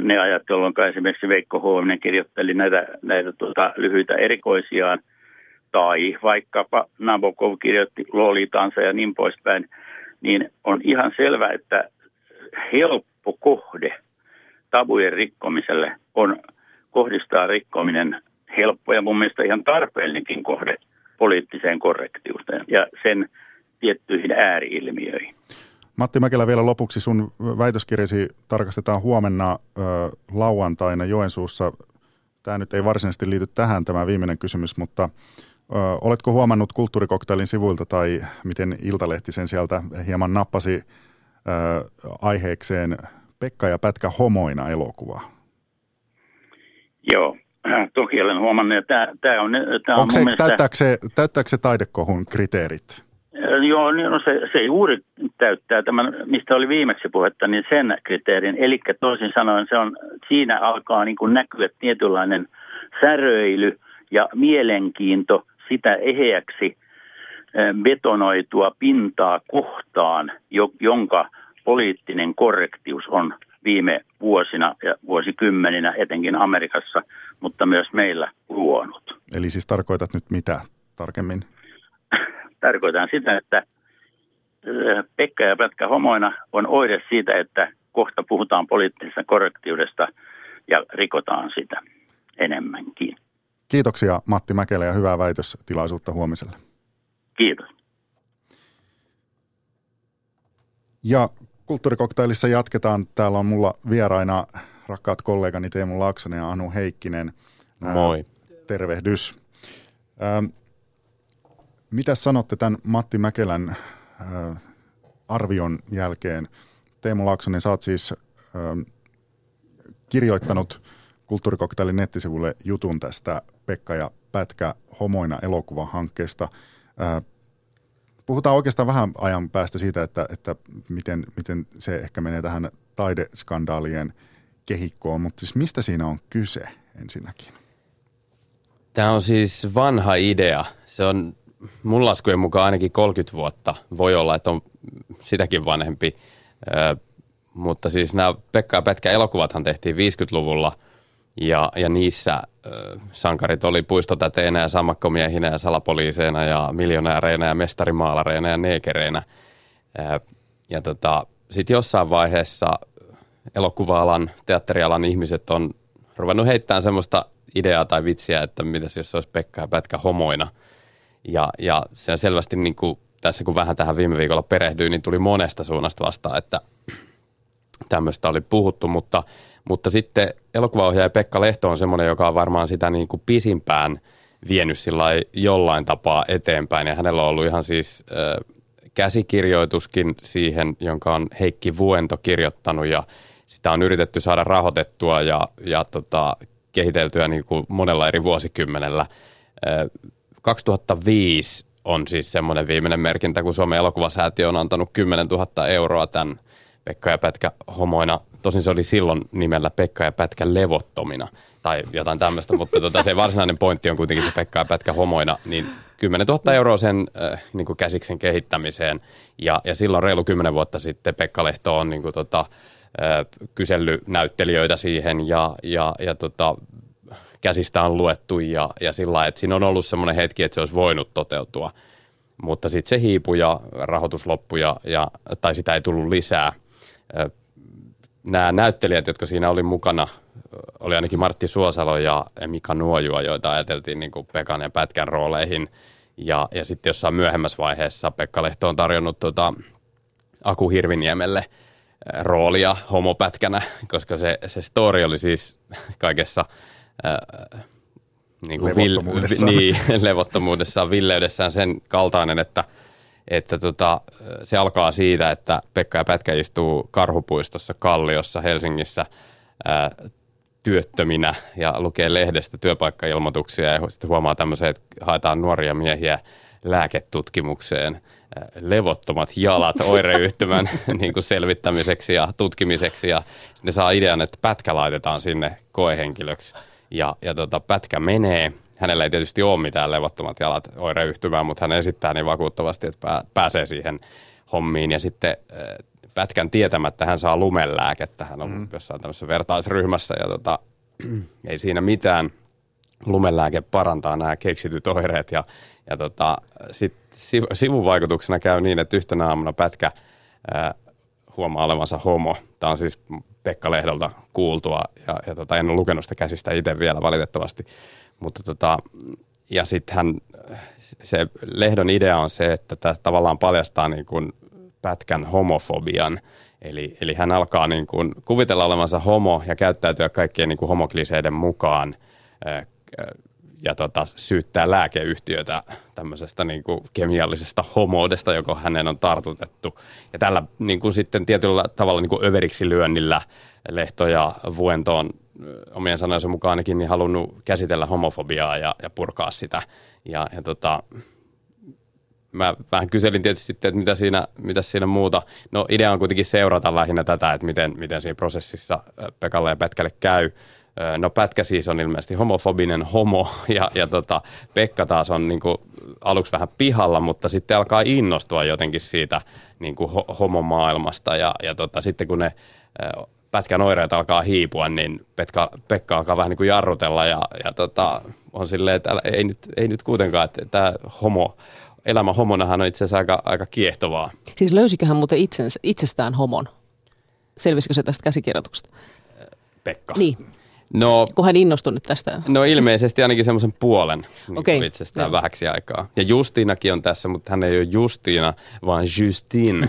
ne ajat, jolloin esimerkiksi Veikko Huominen kirjoitteli näitä, näitä tuota, lyhyitä erikoisiaan, tai vaikkapa Nabokov kirjoitti Lolitansa ja niin poispäin, niin on ihan selvä, että helppo kohde tabujen rikkomiselle on kohdistaa rikkominen helppo ja mun mielestä ihan tarpeellinenkin kohde poliittiseen korrektiuteen ja sen tiettyihin ääriilmiöihin. Matti Mäkelä vielä lopuksi. Sun väitöskirjasi tarkastetaan huomenna ö, lauantaina Joensuussa. Tämä nyt ei varsinaisesti liity tähän tämä viimeinen kysymys, mutta ö, oletko huomannut kulttuurikoktailin sivuilta tai miten Iltalehti sen sieltä hieman nappasi ö, aiheekseen Pekka ja Pätkä homoina elokuvaa? Joo, *clears throat* toki olen huomannut, että tämä, on, tämä on Onko se, mielestä... täyttääkö, se, täyttääkö se taidekohun kriteerit? Joo, niin no se, se juuri täyttää tämän, mistä oli viimeksi puhetta, niin sen kriteerin. Eli toisin sanoen se on, siinä alkaa niin kuin näkyä tietynlainen säröily ja mielenkiinto sitä eheäksi betonoitua pintaa kohtaan, jonka poliittinen korrektius on viime vuosina ja vuosikymmeninä etenkin Amerikassa, mutta myös meillä luonut. Eli siis tarkoitat nyt mitä tarkemmin? Tarkoitan sitä, että Pekka ja Pätkä homoina on oire siitä, että kohta puhutaan poliittisesta korrektiudesta ja rikotaan sitä enemmänkin. Kiitoksia Matti Mäkelä ja hyvää väitöstilaisuutta huomiselle. Kiitos. Ja kulttuurikoktailissa jatketaan. Täällä on mulla vieraina rakkaat kollegani Teemu Laaksonen ja Anu Heikkinen. Moi. tervehdys. Ähm, mitä sanotte tämän Matti Mäkelän äh, arvion jälkeen? Teemu Laaksonen, sä oot siis äh, kirjoittanut Kulttuurikoktailin nettisivulle jutun tästä Pekka ja Pätkä homoina elokuvahankkeesta. Äh, puhutaan oikeastaan vähän ajan päästä siitä, että, että miten, miten se ehkä menee tähän taideskandaalien kehikkoon, mutta siis mistä siinä on kyse ensinnäkin? Tämä on siis vanha idea. Se on mun laskujen mukaan ainakin 30 vuotta. Voi olla, että on sitäkin vanhempi. Ö, mutta siis nämä Pekka ja Pätkä elokuvathan tehtiin 50-luvulla ja, ja niissä sankarit oli puistotäteinä ja sammakkomiehinä ja salapoliiseina ja miljonääreinä ja mestarimaalareina ja neekereinä. Ja tota, sitten jossain vaiheessa elokuva-alan, teatterialan ihmiset on ruvennut heittämään semmoista ideaa tai vitsiä, että mitäs jos olisi Pekka ja Pätkä homoina – ja, ja se on selvästi niin kuin, tässä kun vähän tähän viime viikolla perehdyin, niin tuli monesta suunnasta vastaan, että tämmöistä oli puhuttu, mutta, mutta sitten elokuvaohjaaja Pekka Lehto on semmoinen, joka on varmaan sitä niin kuin pisimpään vienyt sillä jollain tapaa eteenpäin ja hänellä on ollut ihan siis äh, käsikirjoituskin siihen, jonka on Heikki Vuento kirjoittanut ja sitä on yritetty saada rahoitettua ja, ja tota, kehiteltyä niin kuin monella eri vuosikymmenellä. 2005 on siis semmoinen viimeinen merkintä, kun Suomen elokuvasäätiö on antanut 10 000 euroa tämän Pekka ja Pätkä homoina. Tosin se oli silloin nimellä Pekka ja Pätkä levottomina tai jotain tämmöistä, mutta tota, se varsinainen pointti on kuitenkin se Pekka ja Pätkä homoina, niin 10 000 euroa sen äh, niin kuin käsiksen kehittämiseen. Ja, ja silloin reilu 10 vuotta sitten Pekka Lehto on niin kuin, tota, äh, kysellyt näyttelijöitä siihen ja, ja, ja tota, käsistä on luettu ja, ja sillä lailla, että siinä on ollut semmoinen hetki, että se olisi voinut toteutua. Mutta sitten se hiipui ja rahoitus loppui ja, ja, tai sitä ei tullut lisää. Nämä näyttelijät, jotka siinä oli mukana, oli ainakin Martti Suosalo ja Mika Nuojua, joita ajateltiin niin kuin Pekan ja Pätkän rooleihin. Ja, ja sitten jossain myöhemmässä vaiheessa Pekka Lehto on tarjonnut tota Aku Hirviniemelle roolia homopätkänä, koska se, se story oli siis kaikessa – äh, niin kuin levottomuudessaan. Vil, niin, *laughs* levottomuudessaan, villeydessään sen kaltainen, että, että tota, se alkaa siitä, että Pekka ja Pätkä istuu Karhupuistossa Kalliossa Helsingissä ää, työttöminä ja lukee lehdestä työpaikkailmoituksia ja sitten huomaa tämmöisen, että haetaan nuoria miehiä lääketutkimukseen levottomat jalat oireyhtymän *laughs* niin kuin selvittämiseksi ja tutkimiseksi ja ne saa idean, että pätkä laitetaan sinne koehenkilöksi ja, ja tota, pätkä menee. Hänellä ei tietysti ole mitään levottomat jalat oireyhtymään, mutta hän esittää niin vakuuttavasti, että pää, pääsee siihen hommiin. Ja sitten äh, pätkän tietämättä hän saa lumelääkettä. Hän on mm. jossain tämmöisessä vertaisryhmässä ja tota, *clears throat* ei siinä mitään. Lumelääke parantaa nämä keksityt oireet ja, ja tota, sit sivuvaikutuksena käy niin, että yhtenä aamuna pätkä – ää, huomaa olevansa homo. Tämä on siis Pekka Lehdolta kuultua ja, ja tota, en ole lukenut sitä käsistä itse vielä valitettavasti. Mutta tota, ja sitten hän, se Lehdon idea on se, että tämä tavallaan paljastaa niin kuin pätkän homofobian. Eli, eli hän alkaa niin kuin kuvitella olevansa homo ja käyttäytyä kaikkien niin kuin homokliseiden mukaan ja tota, syyttää lääkeyhtiötä tämmöisestä niin kuin kemiallisesta homoudesta, joka hänen on tartutettu. Ja tällä niin kuin sitten tietyllä tavalla niin kuin överiksi lyönnillä Lehto ja Vuento on omien sanojensa mukaan ainakin niin halunnut käsitellä homofobiaa ja, ja purkaa sitä. Ja, ja tota, mä vähän kyselin tietysti että mitä siinä, mitä siinä muuta. No idea on kuitenkin seurata lähinnä tätä, että miten, miten siinä prosessissa Pekalle ja Pätkälle käy. No Pätkä siis on ilmeisesti homofobinen homo *laughs* ja, ja tota, Pekka taas on niin kuin, aluksi vähän pihalla, mutta sitten alkaa innostua jotenkin siitä niin kuin ho- homomaailmasta ja, ja tota, sitten kun ne pätkän oireet alkaa hiipua, niin Pekka, Pekka alkaa vähän niin kuin jarrutella ja, ja tota, on silleen, että ei nyt, ei nyt kuitenkaan, että tämä homo, elämä homonahan on itse asiassa aika, aika kiehtovaa. Siis löysikö hän muuten itsensä, itsestään homon? Selvisikö se tästä käsikirjoituksesta? Pekka. Niin. No, kun hän innostui nyt tästä. No ilmeisesti ainakin semmoisen puolen niin okay. itsestään no. vähäksi aikaa. Ja Justiinakin on tässä, mutta hän ei ole Justiina, vaan Justine.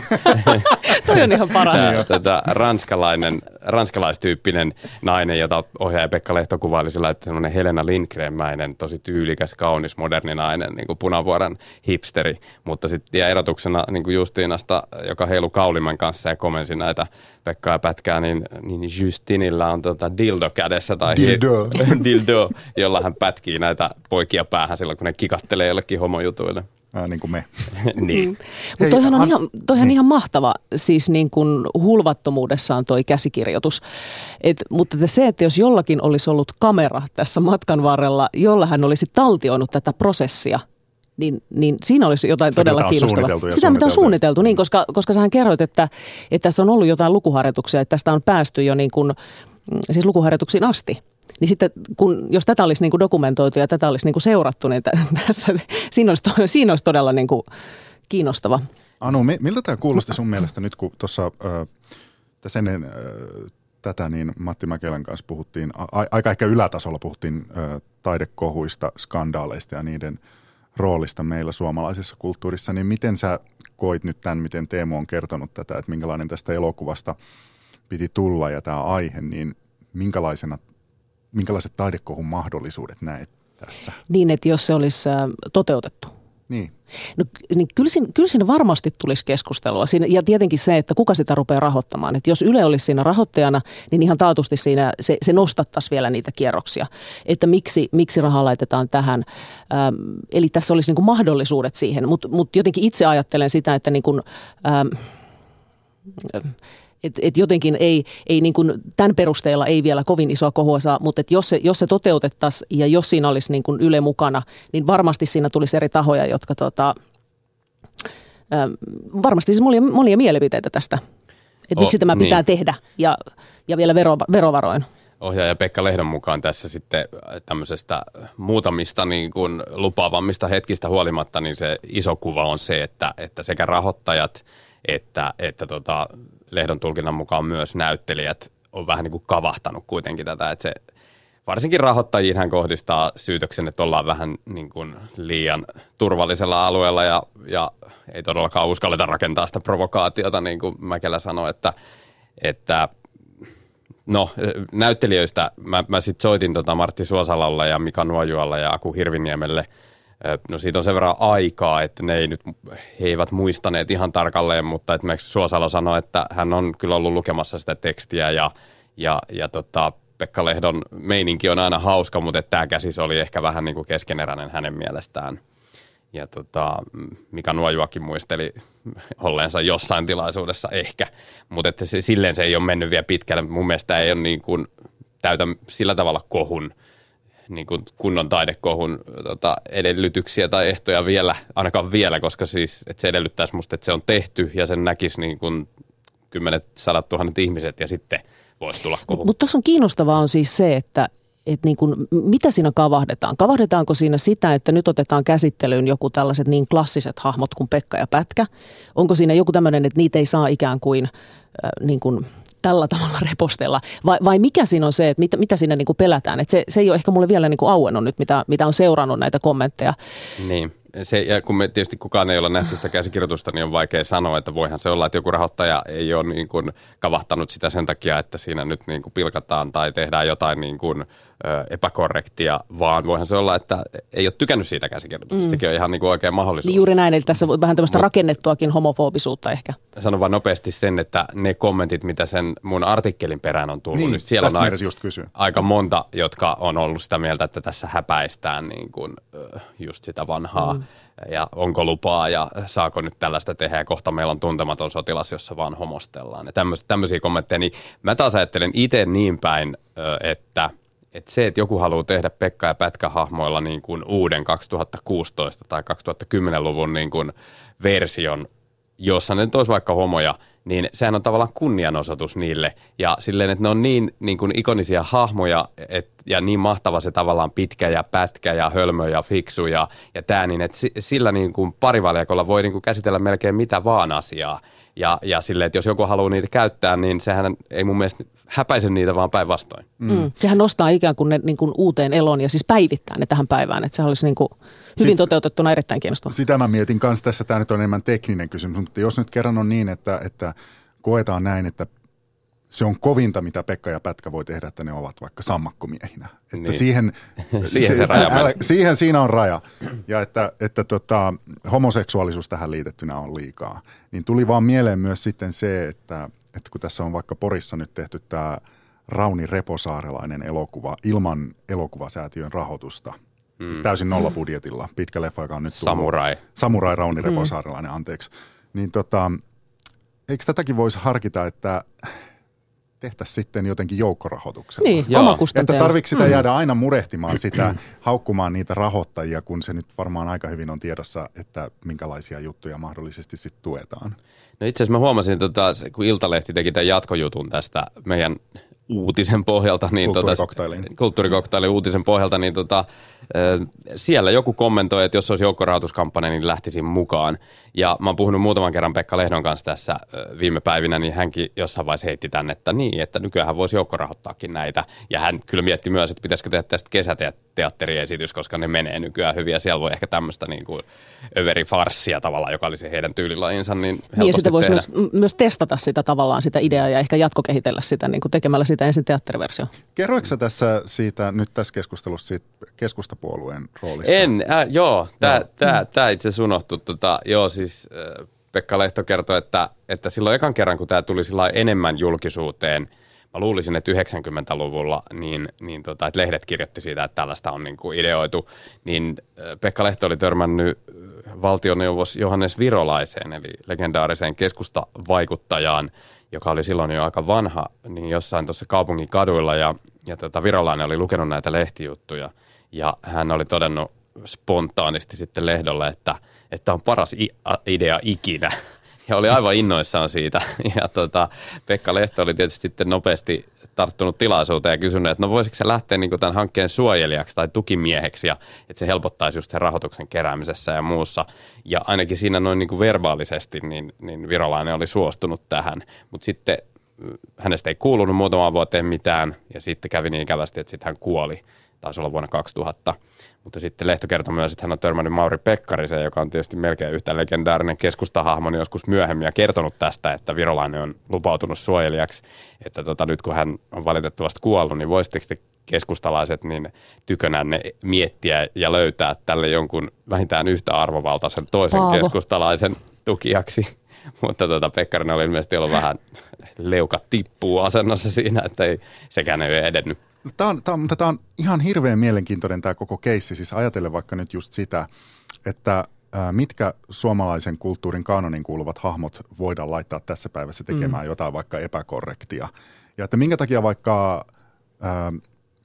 *laughs* Toi on ihan paras. Tätä ranskalainen, ranskalaistyyppinen nainen, jota ohjaaja Pekka Lehto kuvaili sillä, että semmoinen Helena Lindgren-mäinen, tosi tyylikäs, kaunis, moderni nainen, niin kuin punavuoren hipsteri. Mutta sitten ja erotuksena niin kuin Justiinasta, joka heilu kauliman kanssa ja komensi näitä Pekkaa Pätkää, niin, niin Justinilla on tota dildo kädessä tai dildo. *laughs* Dildo, jolla hän pätkii näitä poikia päähän silloin, kun ne kikattelee jollekin homojutuille. Ää, niin kuin me. *laughs* niin. Mm. Mutta toihan on, an... ihan, toihan niin. ihan mahtava siis niin kuin hulvattomuudessaan toi käsikirjoitus. Et, mutta se, että jos jollakin olisi ollut kamera tässä matkan varrella, jolla hän olisi taltioinut tätä prosessia – niin, niin siinä olisi jotain Sitä, todella kiinnostavaa. Sitä, mitä on suunniteltu, niin, koska, koska sähän kerroit, että, että tässä on ollut jotain lukuharjoituksia, että tästä on päästy jo niin kuin, mm, siis lukuharjoituksiin asti. Niin sitten, kun, jos tätä olisi niin kuin dokumentoitu ja tätä olisi niin kuin seurattu, niin *laughs* tässä, siinä, olisi, siinä olisi todella niin kuin kiinnostava. Anu, miltä tämä kuulosti sun mielestä nyt, kun tuossa äh, ennen äh, tätä, niin Matti Mäkelän kanssa puhuttiin, a, aika ehkä ylätasolla puhuttiin äh, taidekohuista, skandaaleista ja niiden – roolista meillä suomalaisessa kulttuurissa, niin miten sä koit nyt tämän, miten Teemu on kertonut tätä, että minkälainen tästä elokuvasta piti tulla ja tämä aihe, niin minkälaisena, minkälaiset taidekohun mahdollisuudet näet tässä? Niin, että jos se olisi toteutettu. Niin. No, niin kyllä, siinä, kyllä siinä varmasti tulisi keskustelua. Siinä, ja tietenkin se, että kuka sitä rupeaa rahoittamaan. Että jos Yle olisi siinä rahoittajana, niin ihan taatusti siinä se, se nostattaisi vielä niitä kierroksia. Että miksi, miksi rahaa laitetaan tähän. Ähm, eli tässä olisi niin kuin mahdollisuudet siihen. Mutta mut jotenkin itse ajattelen sitä, että niin kuin, ähm, et, et jotenkin ei, ei niin kuin tämän perusteella ei vielä kovin isoa kohua saa, mutta et jos, se, jos se toteutettaisiin ja jos siinä olisi niin kuin Yle mukana, niin varmasti siinä tulisi eri tahoja, jotka tota, ähm, varmasti siis monia, monia mielipiteitä tästä, että oh, miksi tämä pitää niin. tehdä ja, ja vielä vero, verovaroin ohjaaja Pekka Lehdon mukaan tässä sitten tämmöisestä muutamista niin kuin lupaavammista hetkistä huolimatta, niin se iso kuva on se, että, että sekä rahoittajat että, että tota, lehdon tulkinnan mukaan myös näyttelijät on vähän niin kuin kavahtanut kuitenkin tätä, että se varsinkin rahoittajiin hän kohdistaa syytöksen, että ollaan vähän niin kuin liian turvallisella alueella ja, ja ei todellakaan uskalleta rakentaa sitä provokaatiota, niin kuin Mäkelä sanoi, että, että no näyttelijöistä mä, mä sitten soitin tota Martti Suosalalle ja Mika Nuojualle ja Aku Hirviniemelle – No siitä on sen verran aikaa, että ne, ei nyt, he eivät muistaneet ihan tarkalleen, mutta esimerkiksi Suosalo sanoi, että hän on kyllä ollut lukemassa sitä tekstiä ja, ja, ja tota, Pekka Lehdon meininki on aina hauska, mutta tämä käsis oli ehkä vähän niin kuin keskeneräinen hänen mielestään. Ja tota, Mika Nuojuakin muisteli olleensa jossain tilaisuudessa ehkä, mutta että se, silleen se ei ole mennyt vielä pitkälle. Mun mielestä ei ole niin kuin täytä sillä tavalla kohun niin kuin kunnon taidekohun tota, edellytyksiä tai ehtoja vielä, ainakaan vielä, koska siis että se edellyttäisi musta, että se on tehty ja sen näkisi niin kuin kymmenet, sadat tuhannet ihmiset ja sitten voisi tulla kohu. Mutta tuossa on kiinnostavaa on siis se, että että niin kuin, mitä siinä kavahdetaan? Kavahdetaanko siinä sitä, että nyt otetaan käsittelyyn joku tällaiset niin klassiset hahmot kuin Pekka ja Pätkä? Onko siinä joku tämmöinen, että niitä ei saa ikään kuin, äh, niin kuin tällä tavalla repostella? Vai, vai mikä siinä on se, että mitä, mitä siinä niin kuin pelätään? Että se, se ei ole ehkä mulle vielä niin kuin auennut nyt, mitä, mitä on seurannut näitä kommentteja. Niin se, ja kun me tietysti kukaan ei ole nähty sitä käsikirjoitusta, niin on vaikea sanoa, että voihan se olla, että joku rahoittaja ei ole niin kuin kavahtanut sitä sen takia, että siinä nyt niin kuin pilkataan tai tehdään jotain niin kuin, epäkorrektia, vaan voihan se olla, että ei ole tykännyt siitä käsikirjoituksesta. Mm. Sekin on ihan niin kuin oikein mahdollisuus. Niin juuri näin, eli tässä on vähän tämmöistä Mut, rakennettuakin homofobisuutta ehkä. Sanon vain nopeasti sen, että ne kommentit, mitä sen mun artikkelin perään on tullut, niin, niin siellä on aika, just aika monta, jotka on ollut sitä mieltä, että tässä häpäistään niin kuin, just sitä vanhaa. Mm ja onko lupaa ja saako nyt tällaista tehdä ja kohta meillä on tuntematon sotilas, jossa vaan homostellaan. Ja tämmöisiä kommentteja, niin mä taas ajattelen itse niin päin, että, että se, että joku haluaa tehdä Pekka ja Pätkä hahmoilla niin kuin uuden 2016 tai 2010-luvun niin kuin version, jossa ne olisi vaikka homoja – niin sehän on tavallaan kunnianosoitus niille. Ja silleen, että ne on niin, niin kuin ikonisia hahmoja et, ja niin mahtava se tavallaan pitkä ja pätkä ja hölmö ja fiksu ja, ja tämä, niin että sillä niin kuin parivaljakolla voi niin kuin käsitellä melkein mitä vaan asiaa. Ja, ja silleen, että jos joku haluaa niitä käyttää, niin sehän ei mun mielestä häpäise niitä vaan päinvastoin. Mm. Mm. Sehän nostaa ikään kuin ne niin kuin uuteen eloon ja siis päivittää ne tähän päivään. Että se olisi niin kuin hyvin Sit, toteutettuna erittäin kiinnostavaa. Sitä mä mietin kanssa tässä. Tämä nyt on enemmän tekninen kysymys, mutta jos nyt kerran on niin, että, että koetaan näin, että se on kovinta, mitä Pekka ja Pätkä voi tehdä, että ne ovat vaikka sammakkomiehinä. Että niin. siihen, *laughs* siihen, se raja älä, siihen siinä on raja. Ja että, että tota, homoseksuaalisuus tähän liitettynä on liikaa. Niin tuli vaan mieleen myös sitten se, että, että kun tässä on vaikka Porissa nyt tehty tämä Rauni Reposaarelainen elokuva ilman elokuvasäätiön rahoitusta. Mm. Täysin nollabudjetilla. Pitkä leffa, joka on nyt tullut. Samurai. Samurai Rauni mm. Reposaarelainen, anteeksi. Niin tota, eikö tätäkin voisi harkita, että tehtäisiin sitten jotenkin joukkorahoituksella. Niin, Että tarvitsi sitä mm. jäädä aina murehtimaan sitä, haukkumaan niitä rahoittajia, kun se nyt varmaan aika hyvin on tiedossa, että minkälaisia juttuja mahdollisesti sitten tuetaan. No itse asiassa mä huomasin, tota, kun Iltalehti teki tämän jatkojutun tästä meidän uutisen pohjalta, niin tota, kulttuurikoktailin uutisen pohjalta, niin tota, siellä joku kommentoi, että jos olisi joukkorahoituskampanja, niin lähtisin mukaan. Ja mä oon puhunut muutaman kerran Pekka Lehdon kanssa tässä viime päivinä, niin hänkin jossain vaiheessa heitti tänne, että niin, että nykyään voisi joukkorahoittaakin näitä. Ja hän kyllä mietti myös, että pitäisikö tehdä tästä kesäteatteriesitys, koska ne menee nykyään hyvin ja siellä voi ehkä tämmöistä niin kuin överifarssia tavallaan, joka olisi heidän tyylilajinsa. Niin, niin ja sitä voisi myös, myös, testata sitä tavallaan sitä ideaa ja ehkä jatkokehitellä sitä niin kuin tekemällä sitä ensin teatteriversio. Kerroitko tässä siitä nyt tässä keskustelussa siitä keskustapuolueen roolista? En, äh, joo, tämä itse asiassa unohtui. Tota, joo, siis äh, Pekka Lehto kertoi, että, että silloin ekan kerran, kun tämä tuli enemmän julkisuuteen, mä luulisin, että 90-luvulla, niin, niin tota, että lehdet kirjoitti siitä, että tällaista on niin kuin ideoitu, niin Pekka Lehto oli törmännyt valtioneuvos Johannes Virolaiseen, eli legendaariseen keskustavaikuttajaan, joka oli silloin jo aika vanha, niin jossain tuossa kaupungin kaduilla ja, ja tota, Virolainen oli lukenut näitä lehtijuttuja. Ja hän oli todennut spontaanisti sitten lehdolle, että, että on paras i- idea ikinä. Ja oli aivan innoissaan siitä. Ja tota, Pekka Lehto oli tietysti sitten nopeasti tarttunut tilaisuuteen ja kysynyt, että no voisiko se lähteä niin tämän hankkeen suojelijaksi tai tukimieheksi ja että se helpottaisi just sen rahoituksen keräämisessä ja muussa. Ja ainakin siinä noin niin kuin verbaalisesti niin, niin virolainen oli suostunut tähän, mutta sitten mm, hänestä ei kuulunut muutamaan vuoteen mitään ja sitten kävi niin ikävästi, että sitten hän kuoli. Taisi olla vuonna 2000. Mutta sitten Lehto kertoi myös, että hän on törmännyt Mauri Pekkariseen, joka on tietysti melkein yhtä legendaarinen keskustahahmo niin joskus myöhemmin ja kertonut tästä, että Virolainen on lupautunut suojelijaksi. Että tota, nyt kun hän on valitettavasti kuollut, niin voisitteko te keskustalaiset niin tykönänne miettiä ja löytää tälle jonkun vähintään yhtä arvovaltaisen toisen Paavo. keskustalaisen tukijaksi. *laughs* Mutta tota, Pekkarinen oli ilmeisesti ollut vähän leuka tippuu asennossa siinä, että ei, sekään ei ole edennyt. Tämä on, tämä, on, tämä on ihan hirveän mielenkiintoinen tämä koko keissi. Siis ajatellen vaikka nyt just sitä, että mitkä suomalaisen kulttuurin kanonin kuuluvat hahmot voidaan laittaa tässä päivässä tekemään mm. jotain vaikka epäkorrektia. Ja että minkä takia vaikka ää,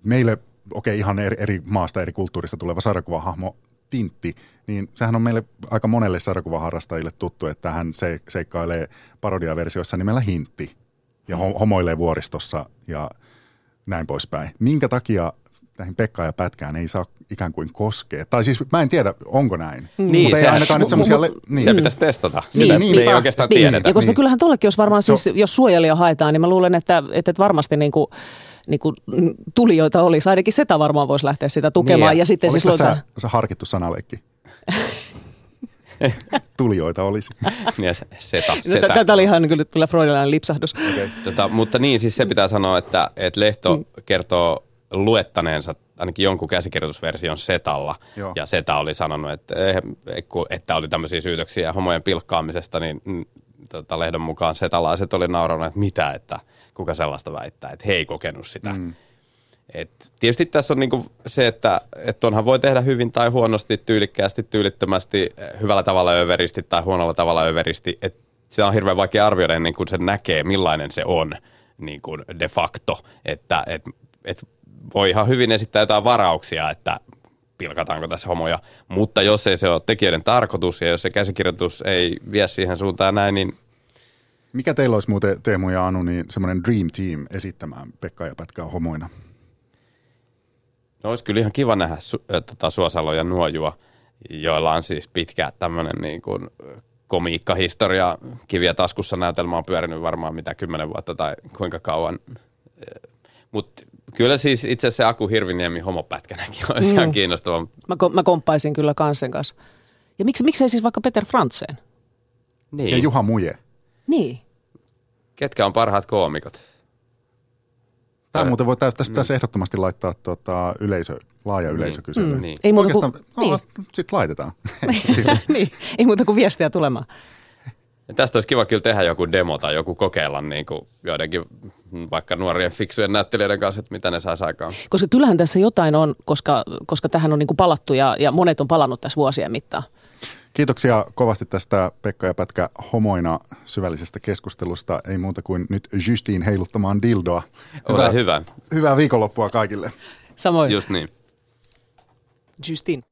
meille, okei okay, ihan eri, eri maasta, eri kulttuurista tuleva sarjakuvahahmo Tintti, niin sehän on meille aika monelle sarjakuvaharrastajille tuttu, että hän se, seikkailee parodiaversioissa nimellä Hintti ja homoilee vuoristossa ja – näin poispäin. Minkä takia näihin Pekka ja Pätkään ei saa ikään kuin koskea. Tai siis mä en tiedä, onko näin. Niin, Mutta ei se- ainakaan nyt semmoisia... Le- niin. Se pitäisi testata. Niin, Sitä niinpä. me ei oikeastaan Niin. tiedetä. Ja koska Niin. kyllähän tollekin olisi varmaan siis, jos suojelija haetaan, niin mä luulen, että, että varmasti niin kuin, niin kuin tulijoita olisi. Ainakin Seta varmaan voisi lähteä sitä tukemaan. Niin, ja sitten Oliko siis tässä luulta- se harkittu sanaleikki? *laughs* *laughs* Tulijoita olisi. Niin, se- seta, setä. Tätä oli ihan kyllä, kyllä freudilainen lipsahdus. Okay. Tota, mutta niin, siis se pitää sanoa, että, että Lehto kertoo luettaneensa ainakin jonkun käsikirjoitusversion Setalla. Joo. Ja Seta oli sanonut, että, eh, että oli tämmöisiä syytöksiä homojen pilkkaamisesta, niin mm, tota, Lehdon mukaan setalaiset oli nauranut, että mitä, että kuka sellaista väittää, että he ei kokenut sitä. Mm. Et tietysti tässä on niinku se, että et onhan voi tehdä hyvin tai huonosti, tyylikkäästi, tyylittömästi, eh, hyvällä tavalla överisti tai huonolla tavalla överisti. Et se on hirveän vaikea arvioida ennen kuin se näkee, millainen se on niin kuin de facto. Että et, et voi ihan hyvin esittää jotain varauksia, että pilkataanko tässä homoja. Mutta jos ei se ole tekijöiden tarkoitus ja jos se käsikirjoitus ei vie siihen suuntaan näin, niin Mikä teillä olisi muuten Teemu ja Anu niin semmoinen dream team esittämään Pekka ja Pätkää homoina? No olisi kyllä ihan kiva nähdä su, äh, tota, Suosalo ja Nuojua, joilla on siis pitkä tämmöinen niin kuin äh, komiikkahistoria. Kiviä taskussa näytelmä on pyörinyt varmaan mitä kymmenen vuotta tai kuinka kauan. Mutta kyllä siis itse asiassa se Aku Hirviniemi homopätkänäkin *laughs* olisi mm. ihan kiinnostava. Mä, ko- mä komppaisin kyllä kanssen kanssa. Ja miksi, miksei siis vaikka Peter Frantzen? Niin. Ja Juha Muje. Niin. Ketkä on parhaat koomikot? Tämä muuten voi, tässä pitäisi ehdottomasti laittaa tota, yleisö, laaja yleisökysely. Mm. Niin. Ei muuta Oikeastaan, kuin, no, niin. sitten laitetaan. *laughs* *laughs* niin. Ei muuta kuin viestiä tulemaan. Ja tästä olisi kiva kyllä tehdä joku demo tai joku kokeilla niin kuin joidenkin mm, vaikka nuorien fiksujen näyttelijöiden kanssa, että mitä ne saisi aikaan. Koska kyllähän tässä jotain on, koska, koska tähän on niin kuin palattu ja, ja monet on palannut tässä vuosien mittaan. Kiitoksia kovasti tästä Pekka ja Pätkä homoina syvällisestä keskustelusta. Ei muuta kuin nyt Justiin heiluttamaan dildoa. Ole hyvä. Hyvää viikonloppua kaikille. Samoin. Just niin. Justin.